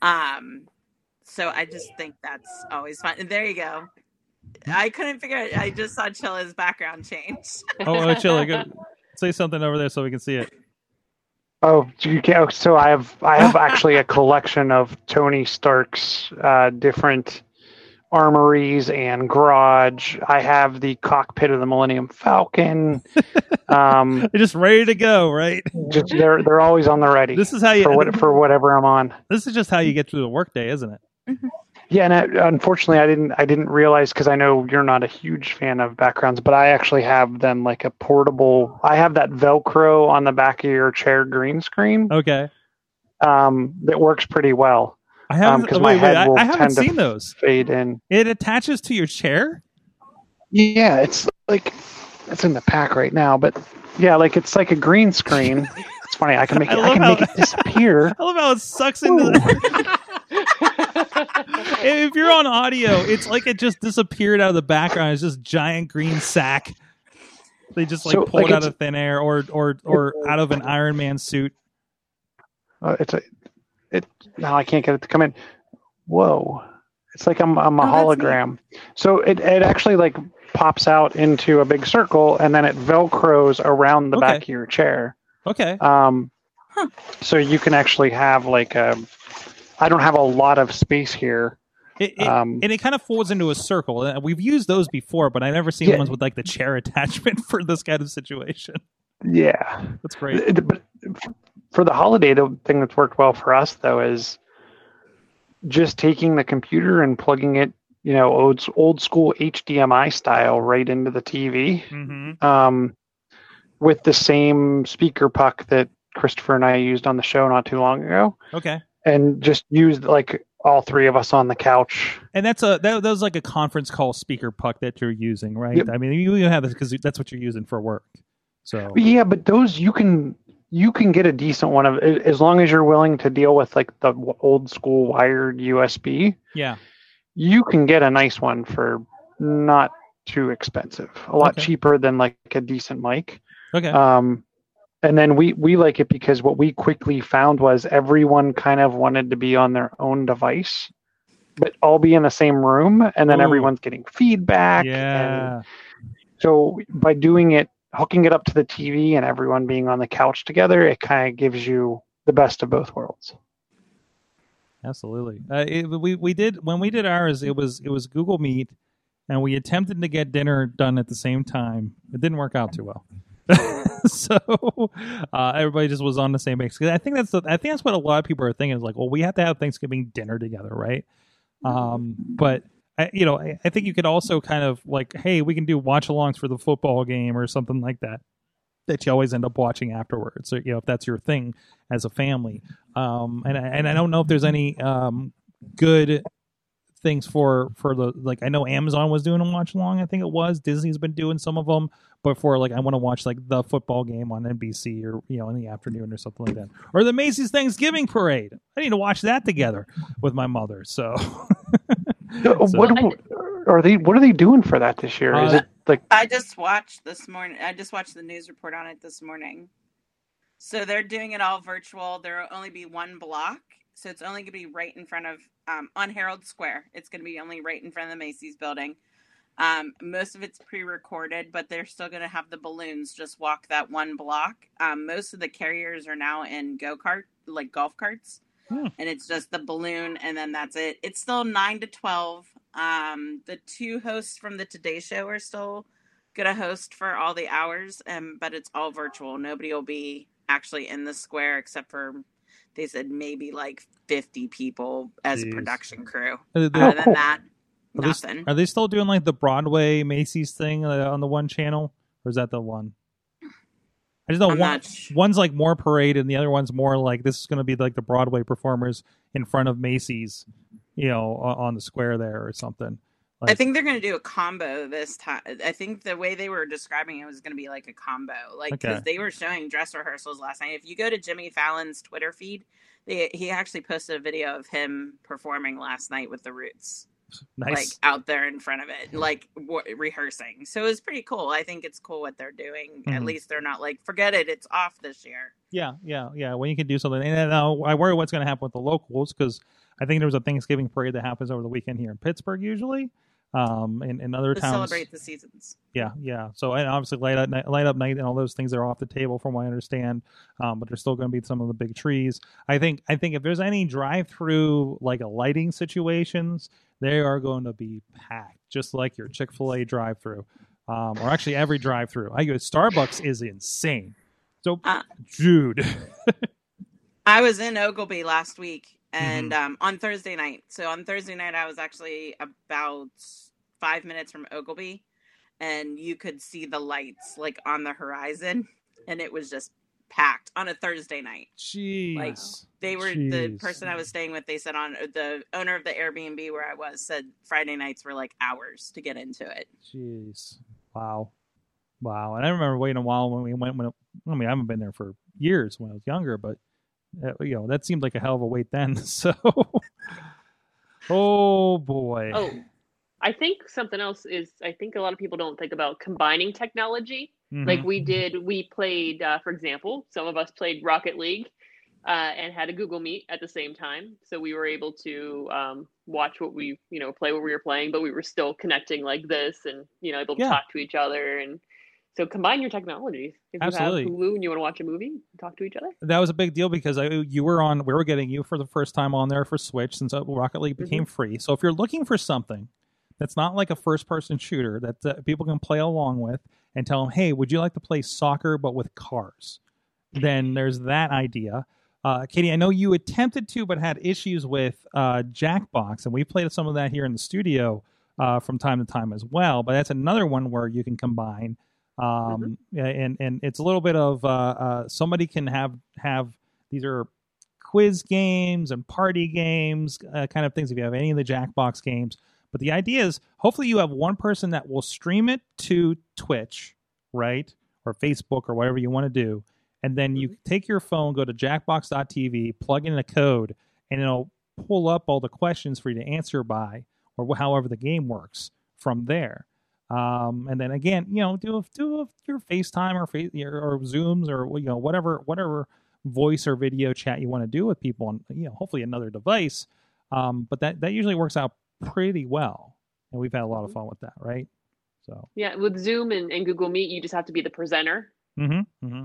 Um, so I just think that's always fun. And there you go. I couldn't figure it. I just saw Chilla's background change. Oh, oh Chilla, go, say something over there so we can see it. Oh, you can, so I have I have actually a collection of Tony Stark's uh, different armories and garage. I have the cockpit of the Millennium Falcon. Um, They're just ready to go, right? just they're they're always on the ready This is how you. for what for whatever I'm on. This is just how you get through the workday, isn't it? Yeah, and I, unfortunately, I didn't I didn't realize because I know you're not a huge fan of backgrounds, but I actually have them like a portable. I have that Velcro on the back of your chair green screen Okay. um, that works pretty well. I haven't. wait, my wait, head I, will I haven't tend to seen those. Fade in. It attaches to your chair. Yeah, it's like it's in the pack right now, but yeah, like it's like a green screen. It's funny. I can make it, love I can how- make it disappear. I love how it sucks into. The, if you're on audio, it's like it just disappeared out of the background. It's just giant green sack. They just like So, pulled like, out of thin air, or or or out of an Iron Man suit. Uh, it's a it. Now I can't get it to come in. Whoa! It's like I'm I'm a Oh, hologram. So it it actually like pops out into a big circle and then it velcros around the back of your chair. Okay. Um, Huh. so you can actually have like a. I don't have a lot of space here. It, it, Um, and it kind of folds into a circle. Uh, We've used those before, but I've never seen Yeah. ones with like the chair attachment for this kind of situation. Yeah. That's great. But for the holiday, the thing that's worked well for us though is just taking the computer and plugging it, you know, old old school HDMI style right into the TV, Mm-hmm. um, with the same speaker puck that Christopher and I used on the show not too long ago, Okay. And just used like all three of us on the couch. And that's a that, that was like a conference call speaker puck that you're using, right? Yep. I mean, you, you have this because that's what you're using for work. So Yeah, but those you can you can get a decent one of as long as you're willing to deal with like the old school wired USB. yeah, you can get a nice one for not too expensive a lot Okay. cheaper than like a decent mic okay, um and then we we like it because what we quickly found was everyone kind of wanted to be on their own device but all be in the same room and then Ooh. everyone's getting feedback and yeah, so by doing it hooking it up to the tv and everyone being on the couch together it kind of gives you the best of both worlds absolutely. Uh, it, we we did when we did ours. It was it was Google Meet, and we attempted to get dinner done at the same time. It didn't work out too well. so uh, everybody just was on the same page. I think that's the, I think that's what a lot of people are thinking is like, well, we have to have Thanksgiving dinner together, right? Um, but I, you know, I, I think you could also kind of like, hey, we can do watch alongs for the football game or something like that. That you always end up watching afterwards, so you know if that's your thing as a family. Um, and I- and I don't know if there's any um good things for for the like I know Amazon was doing a watch along. I think it was Disney's been doing some of them, but for like I want to watch like the football game on NBC or you know in the afternoon or something like that, or the Macy's Thanksgiving parade. I need to watch that together with my mother. So So- what are they what are they doing for that this year is Uh, it like I just watched this morning. I just watched the news report on it this morning. So they're doing it all virtual. There will only be one block, so it's only going to be right in front of um, on Herald Square. It's going to be only right in front of the Macy's building. Um, most of it's pre-recorded, but they're still going to have the balloons just walk that one block. Um, most of the carriers are now in go kart, like golf carts, Hmm. and it's just the balloon, and then that's it. It's still nine to twelve. Um, the two hosts from the Today Show are still gonna host for all the hours, um, but it's all virtual. Nobody will be actually in the square except for they said maybe like fifty people as Jeez. a production crew. Other than that, Are they, nothing. are they still doing like the Broadway Macy's thing uh, on the one channel, or is that the one? I just know I'm one, not sh- one's like more parade, and the other one's more like this is going to be like the Broadway performers in front of Macy's, you know, on the square there or something. I think they're going to do a combo this time. I think the way they were describing it was going to be like a combo, like because Okay. they were showing dress rehearsals last night. If you go to Jimmy Fallon's Twitter feed, they, he actually posted a video of him performing last night with the Roots. Nice. like out there in front of it, like w- rehearsing. So it's pretty cool. I think it's cool what they're doing. At Mhm. least they're not like, forget it, it's off this year. Yeah, yeah, yeah. When you can do something, and then, uh, I worry what's going to happen with the locals because I think there was a Thanksgiving parade that happens over the weekend here in Pittsburgh usually, um, and in other To towns. celebrate the seasons. Yeah, yeah. So and obviously light up night, light up night and all those things are off the table from what I understand. Um, but there's still going to be some of the big trees. I think I think if there's any drive-through like a lighting situations, they are going to be packed, just like your Chick Fil A drive-through, um, or actually every drive-through. I go Starbucks is insane. So, Uh, dude, I was in Oglebay last week and Mm-hmm. um, on Thursday night. So on Thursday night, I was actually about five minutes from Oglebay, and you could see the lights like on the horizon, and it was just packed on a Thursday night. jeez, like They were the person I was staying with. They said on the owner of the Airbnb where I was said Friday nights were like hours to get into it. Jeez. Wow. Wow. And I remember waiting a while when we went when it, I mean I haven't been there for years when I was younger, but uh, you know, that seemed like a hell of a wait then. So Oh boy. Oh, I think something else is I think a lot of people don't think about combining technology. Mhm. Like we did, we played, uh, for example, some of us played Rocket League uh, and had a Google Meet at the same time. So we were able to um, watch what we, you know, play what we were playing, but we were still connecting like this and, you know, able to Yeah. talk to each other. And so combine your technologies. If Absolutely. you have Hulu and you want to watch a movie, and talk to each other. that was a big deal because I, you were on we were getting you for the first time on there for switch since uh, rocket league Mm-hmm. became free so if you're looking for something that's not like a first person shooter that uh, people can play along with and tell them hey would you like to play soccer but with cars then there's that idea uh, katie i know you attempted to but had issues with uh, jackbox and we played some of that here in the studio uh, from time to time as well but that's another one where you can combine um, yeah, and and it's a little bit of uh, uh, somebody can have have these are quiz games and party games uh, kind of things if you have any of the jackbox games. But the idea is hopefully you have one person that will stream it to twitch right or facebook or whatever you want to do and then you take your phone go to jackbox.tv plug in a code and it'll pull up all the questions for you to answer by or however the game works from there um, and then again, you know, do a, do a, your FaceTime or face or Zooms or you know whatever whatever voice or video chat you want to do with people on you know hopefully another device. Um, but that that usually works out pretty well, and we've had a lot of fun with that, right? So, Yeah, with Zoom and, and Google Meet, you just have to be the presenter. mm-hmm, mm-hmm.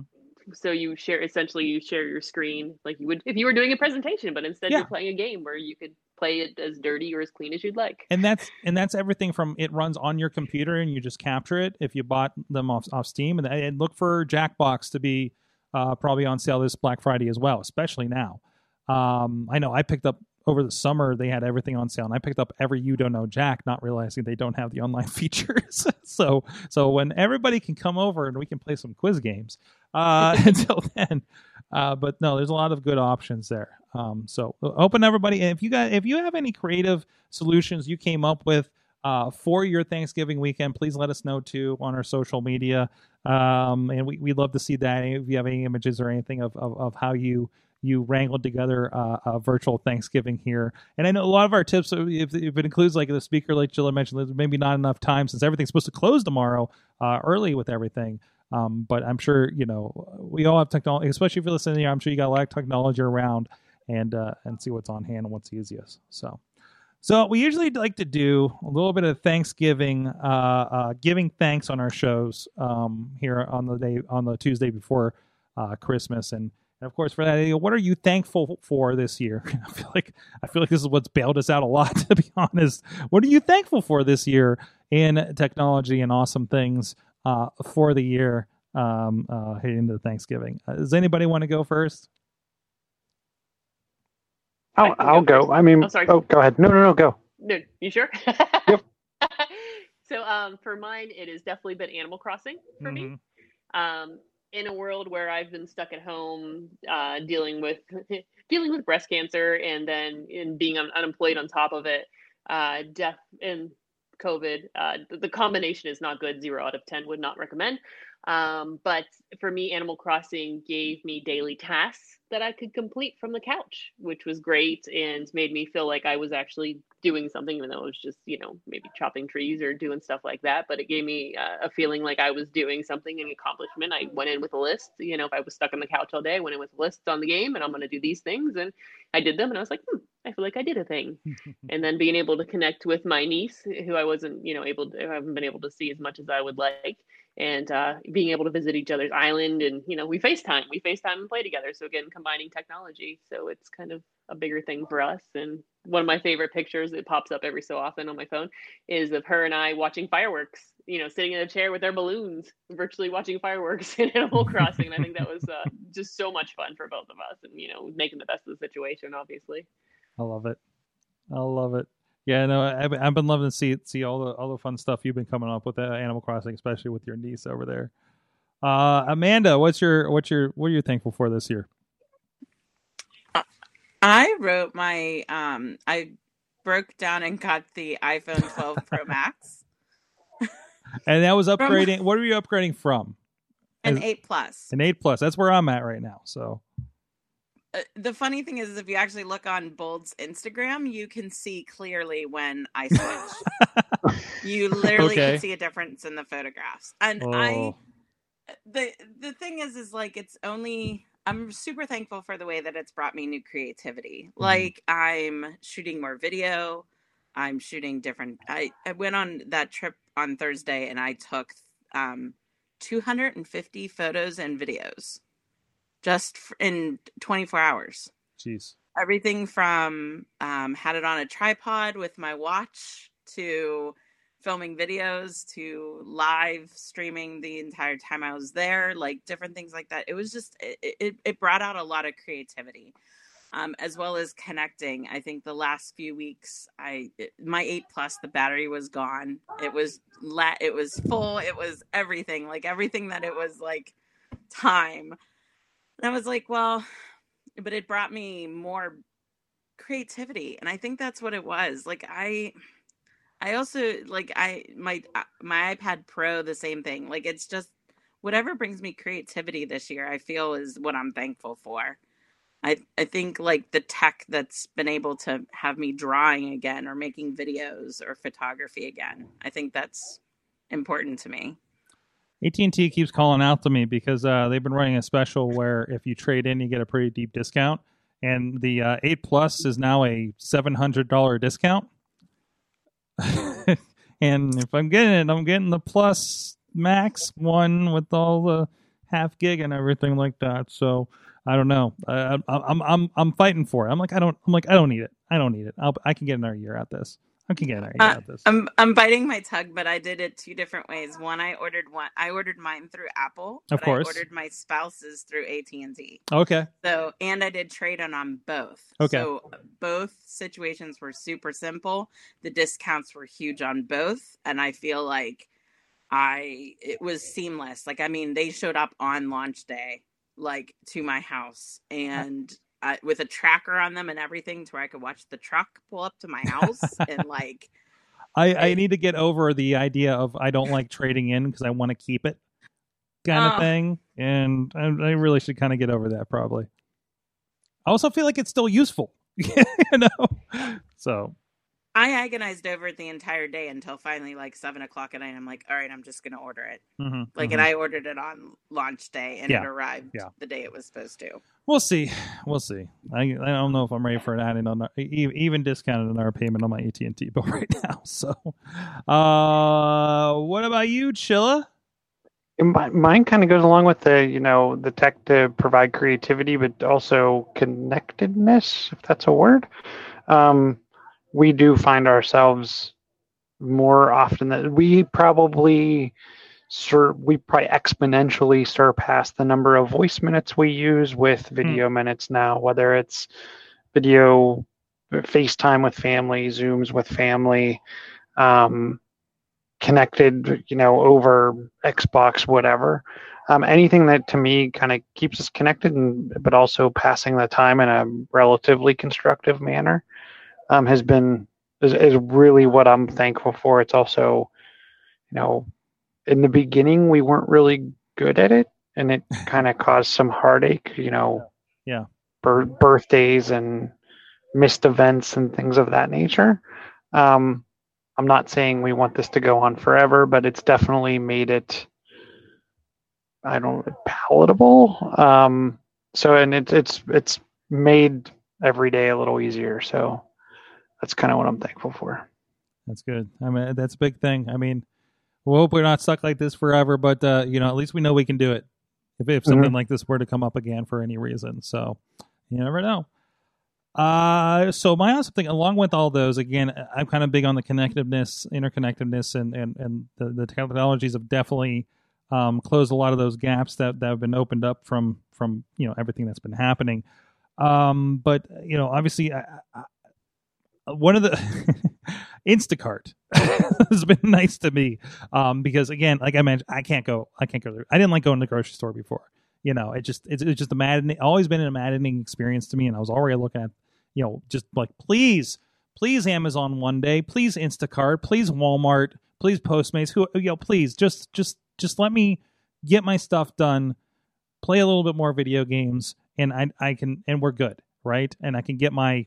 So you share essentially you share your screen like you would if you were doing a presentation, but instead Yeah. you're playing a game where you could play it as dirty or as clean as you'd like. and that's and that's everything from it runs on your computer and you just capture it if you bought them off, off steam. And, and look for jackbox to be uh, probably on sale this black friday as well especially now. Um, i know i picked up over the summer they had everything on sale and i picked up every you don't know jack not realizing they don't have the online features. So so when everybody can come over and we can play some quiz games uh, until then uh, but no, there's a lot of good options there. Um, so open everybody. If you got, if you have any creative solutions you came up with uh, for your Thanksgiving weekend, please let us know too on our social media. Um, and we we'd love to see that. If you have any images or anything of of, of how you you wrangled together uh, a virtual Thanksgiving here. And I know a lot of our tips, uh, if, if it includes like the speaker, like Jill mentioned, there's maybe not enough time since everything's supposed to close tomorrow uh, early with everything. Um, but I'm sure you know we all have technology, especially if you're listening here. I'm sure you got a lot of technology around, and uh, and see what's on hand and what's easiest. So, so we usually like to do a little bit of Thanksgiving, uh, uh, giving thanks on our shows um, here on the day on the Tuesday before uh, Christmas, and, and of course for that, what are you thankful for this year? I feel like I feel like this is what's bailed us out a lot, to be honest. What are you thankful for this year in technology and awesome things? Uh, for the year um, uh, heading into Thanksgiving. Uh, does anybody want to go first? I I'll, I'll go go. I mean, Oh, sorry. go ahead. No, no, no, go. No, you sure? Yep. so um, for mine, it has definitely been Animal Crossing for me. Mhm. Um, in a world where I've been stuck at home, uh, dealing with dealing with breast cancer, and then in being un- unemployed on top of it, uh, deaf and COVID. Uh, the, combination is not good. Zero out of ten would not recommend. Um, but for me, Animal Crossing gave me daily tasks that I could complete from the couch, which was great and made me feel like I was actually doing something, even though it was just, you know, maybe chopping trees or doing stuff like that. But it gave me uh, a feeling like I was doing something, an accomplishment. I went in with a list. You know, if I was stuck on the couch all day, I went in with a list on the game and I'm going to do these things. And I did them and I was like, hmm, I feel like I did a thing. and then being able to connect with my niece, who I wasn't, you know, able to, I haven't been able to see as much as I would like. And uh, being able to visit each other's island and you know we facetime we facetime and play together. So again combining technology. So it's kind of a bigger thing for us. And one of my favorite pictures that pops up every so often on my phone is of her and i watching fireworks you know sitting in a chair with our balloons virtually watching fireworks in animal crossing. And i think that was uh, just so much fun for both of us and you know making the best of the situation obviously I love it. I love it. Yeah, no, I've, I've been loving to see see all the all the fun stuff you've been coming up with uh, Animal Crossing, especially with your niece over there. Uh, Amanda, what's your what's your what are you thankful for this year? I wrote my um I broke down and got the iPhone 12 Pro Max, And that was From- upgrading. what are you upgrading from? an Is- 8 Plus. An eight plus. That's where I'm at right now. So Uh, the funny thing is, is, if you actually look on Bold's Instagram, you can see clearly when I switch. you literally Okay. can see a difference in the photographs. And I oh, the the thing is is like it's only i'm super thankful for the way that it's brought me new creativity Mm-hmm. like i'm shooting more video i'm shooting different i i went on that trip on thursday and i took um 250 photos and videos just in 24 hours jeez. everything from um, had it on a tripod with my watch to filming videos to live streaming the entire time I was there, like different things like that. It was just it, it, it brought out a lot of creativity. Um, as well as connecting. I think the last few weeks, I it- my eight plus the battery was gone. It was la- it was full. It was everything, like everything that it was like time. And I was like, well, but it brought me more creativity. And i think that's what it was. Like i i also like i my uh, my ipad pro the same thing. Like it's just whatever brings me creativity this year i feel is what i'm thankful for. I i think like the tech that's been able to have me drawing again or making videos or photography again i think that's important to me AT&T keeps calling out to me because uh, they've been running a special where if you trade in, you get a pretty deep discount, and the uh, eight plus is now a seven hundred dollar discount. and if I'm getting it, I'm getting the plus max one with all the half gig and everything like that. So I don't know. I, I, I'm I'm I'm fighting for it. I'm like I don't. I'm like I don't need it. I don't need it. I'll, I can get another year at this. Can get another year Uh, this. I'm I'm biting my tongue, but I did it two different ways. One, I ordered one. I ordered mine through Apple. Of but course. I ordered my spouse's through AT and T. Okay. So, and I did trade in on both. Okay. So both situations were super simple. The discounts were huge on both, and I feel like I it was seamless. Like I mean, they showed up on launch day, like to my house, and I, with a tracker on them and everything, to where I could watch the truck pull up to my house and like. I, I I- need to get over the idea of I don't like trading in because I want to keep it kind of Oh. thing. And I, I really should kind of get over that probably. I also feel like it's still useful, you know? So, I agonized over it the entire day until finally like seven o'clock at night. I'm like, all right, I'm just gonna order it. mhm, Like, mhm. and I ordered it on launch day, and Yeah, it arrived yeah. the day it was supposed to. we'll see. We'll see. I, I don't know if I'm ready for an adding on e- even discounted another payment on my AT and T bill right now. So, uh, what about you, Chilla? And Mine kind of goes along with the, you know, the tech to provide creativity, but also connectedness, if that's a word. Um, we do find ourselves more often that we probably sur- we probably exponentially surpass the number of voice minutes we use with video minutes now, whether it's video FaceTime with family, Zooms with family, um, connected, you know, over Xbox, whatever. Um, anything that to me kind of keeps us connected, and but also passing the time in a relatively constructive manner, um, has been is, is really what I'm thankful for. It's also, you know, in the beginning we weren't really good at it, and it kind of caused some heartache. You know, Yeah. bir- birthdays and missed events and things of that nature. Um, I'm not saying we want this to go on forever, but it's definitely made it, I don't know, palatable. Um, so, and it's it's it's made every day a little easier. So, that's kind of what I'm thankful for. That's good. I mean, that's a big thing. I mean, we'll hope we're not stuck like this forever, but uh, you know, at least we know we can do it if if something like this were to come up again for any reason. So you never know. Uh, so my awesome thing, along with all those, again, I'm kind of big on the connectiveness, interconnectedness, and and and the, the technologies have definitely um, closed a lot of those gaps that that have been opened up from from you know everything that's been happening. Um, but you know, obviously, I, one of the Instacart has been nice to me um, because again, like I mentioned, I can't go. I can't go. There. I didn't like going to the grocery store before. You know, it just it's, it's just a maddening. Always been a maddening experience to me, and I was already looking at you know just like please, please Amazon one day, please Instacart, please Walmart, please Postmates, who you know, please just just just let me get my stuff done, play a little bit more video games, and I I can and we're good, right? And I can get my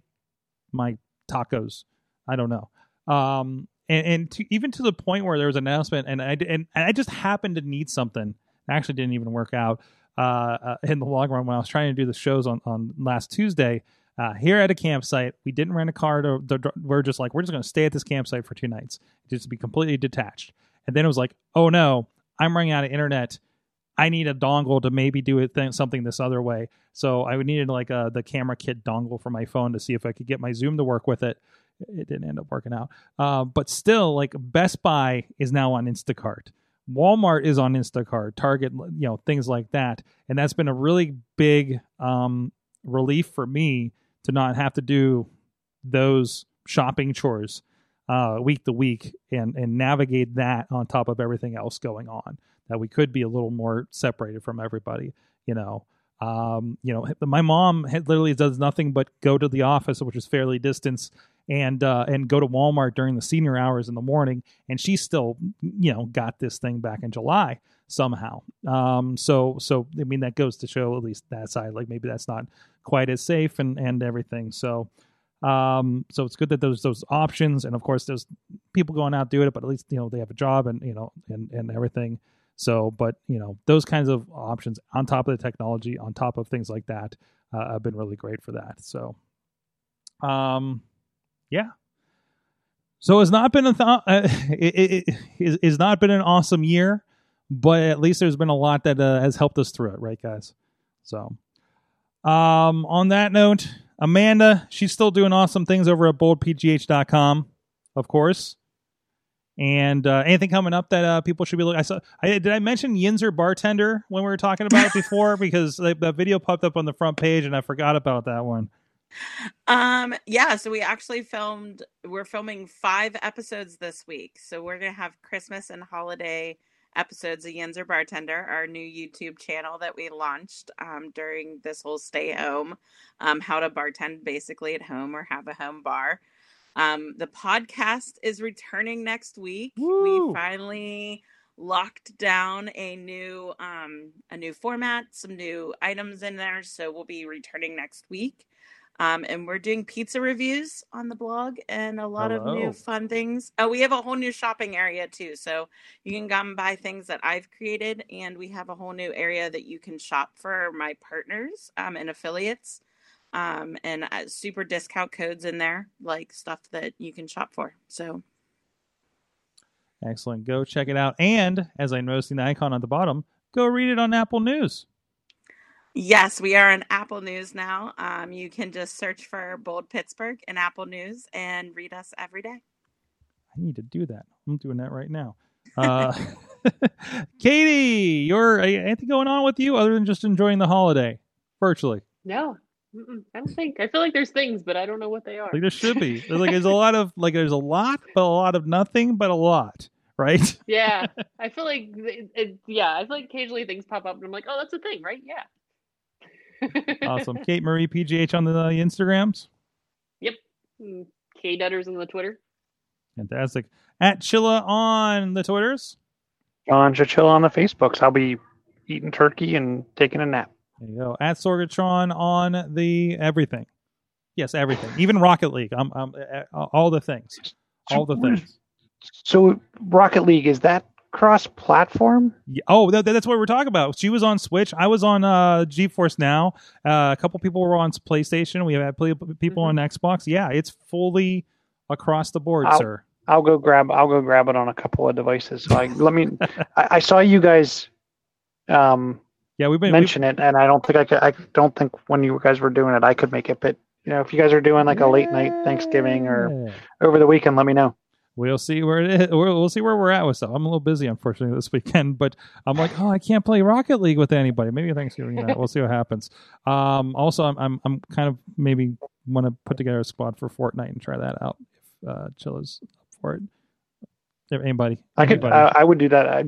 my tacos. I don't know. Um, and, and to, even to the point where there was an announcement, and I and, and I just happened to need something. It actually didn't even work out uh, uh, in the long run when I was trying to do the shows on on last Tuesday. Uh, here at a campsite, we didn't rent a car. To, to, we're just like we're just going to stay at this campsite for two nights, just to be completely detached. And then it was like, oh no, I'm running out of internet. I need a dongle to maybe do it th- something this other way. So I would needed like a, the camera kit dongle for my phone to see if I could get my Zoom to work with it. It didn't end up working out. Uh, but still, like Best Buy is now on Instacart. Walmart is on Instacart, Target, you know, things like that. And that's been a really big um, relief for me to not have to do those shopping chores uh, week to week and, and navigate that on top of everything else going on. That we could be a little more separated from everybody, you know. Um, you know, my mom literally does nothing but go to the office, which is fairly distance, and uh, and go to Walmart during the senior hours in the morning, and she still, you know, got this thing back in July somehow. Um, so so I mean that goes to show at least that side, like maybe that's not quite as safe and and everything. So um, so it's good that there's those options, and of course there's people going out doing it, but at least you know they have a job and you know and and everything. So, but you know, those kinds of options on top of the technology, on top of things like that, uh, have been really great for that. So, um, yeah. So it's not been a th- uh, it, it, it, it's not been an awesome year, but at least there's been a lot that uh, has helped us through it, right, guys? So, um, on that note, Amanda, she's still doing awesome things over at boldpgh.com, of course. And uh, anything coming up that uh, people should be looking? I saw. I, did I mention Yinzer bartender when we were talking about it before? because like, that video popped up on the front page, and I forgot about that one. Um, yeah, so we actually filmed. We're filming five episodes this week, so we're gonna have Christmas and holiday episodes of Yinzer Bartender, our new YouTube channel that we launched um, during this whole stay home, um, how to bartend basically at home or have a home bar. Um, the podcast is returning next week. Woo! We finally locked down a new um, a new format, some new items in there, so we'll be returning next week. Um, and we're doing pizza reviews on the blog and a lot of new fun things. Oh, we have a whole new shopping area too. So you can come buy things that I've created, and we have a whole new area that you can shop for my partners um, and affiliates, um, and uh, super discount codes in there, like stuff that you can shop for. So Excellent. Go check it out. And as I noticed in the icon at the bottom, go read it on Apple News. yes, we are on Apple News now. Um, you can just search for Bold Pittsburgh in Apple News and read us every day. I need to do that. I'm doing that right now. Uh, Katie, you're anything going on with you other than just enjoying the holiday virtually? No, Mm-mm, I don't think. I feel like there's things, but I don't know what they are. Like there should be. There's like there's a lot of like there's a lot, but a lot of nothing, but a lot, right? yeah, I feel like it, it, yeah, I feel like occasionally things pop up and I'm like, oh, that's a thing, right? Yeah. awesome. Kate Marie PGH on the uh, Instagrams. Yep, K Dutters on the Twitter. Fantastic. At Chilla on the Twitters. John Chichilla on the Facebooks. I'll be eating turkey and taking a nap. There you go. At Sorgatron on the everything. Yes, everything. Even Rocket League. I'm, I'm all the things. All the things. So Rocket League is that cross-platform? Yeah. Oh, that, that's what we're talking about. She was on Switch. I was on uh, GeForce Now. Uh, a couple people were on PlayStation. We have had pl- people on Xbox. Yeah, it's fully across the board, I'll- sir. I'll go grab. I'll go grab it on a couple of devices. So I, let me. I, I saw you guys um, Yeah, we've been. mention it, and I don't think I could. I don't think when you guys were doing it, I could make it. But you know, if you guys are doing like a late night Thanksgiving or over the weekend, let me know. We'll see where it is. We'll, we'll see where we're at with stuff. I'm a little busy, unfortunately, this weekend, but I'm like, oh, I can't play Rocket League with anybody. Maybe Thanksgiving night. We'll see what happens. Um, also, I'm, I'm I'm kind of maybe want to put together a squad for Fortnite and try that out if uh, Chilla's up for it. Anybody, I could. anybody. Uh, I would do that. I,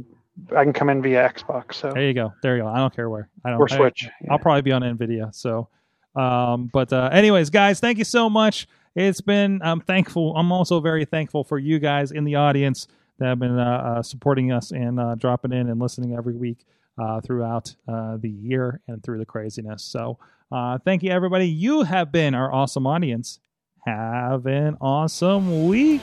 I can come in via Xbox. So there you go. There you go. I don't care where. I don't. or I- Switch. I'll probably be on Nvidia. So, um, but uh, anyways, guys, thank you so much. It's been. I'm thankful. I'm also very thankful for you guys in the audience that have been uh, uh, supporting us and uh, dropping in and listening every week uh, throughout uh, the year and through the craziness. So, uh, thank you, everybody. You have been our awesome audience. Have an awesome week.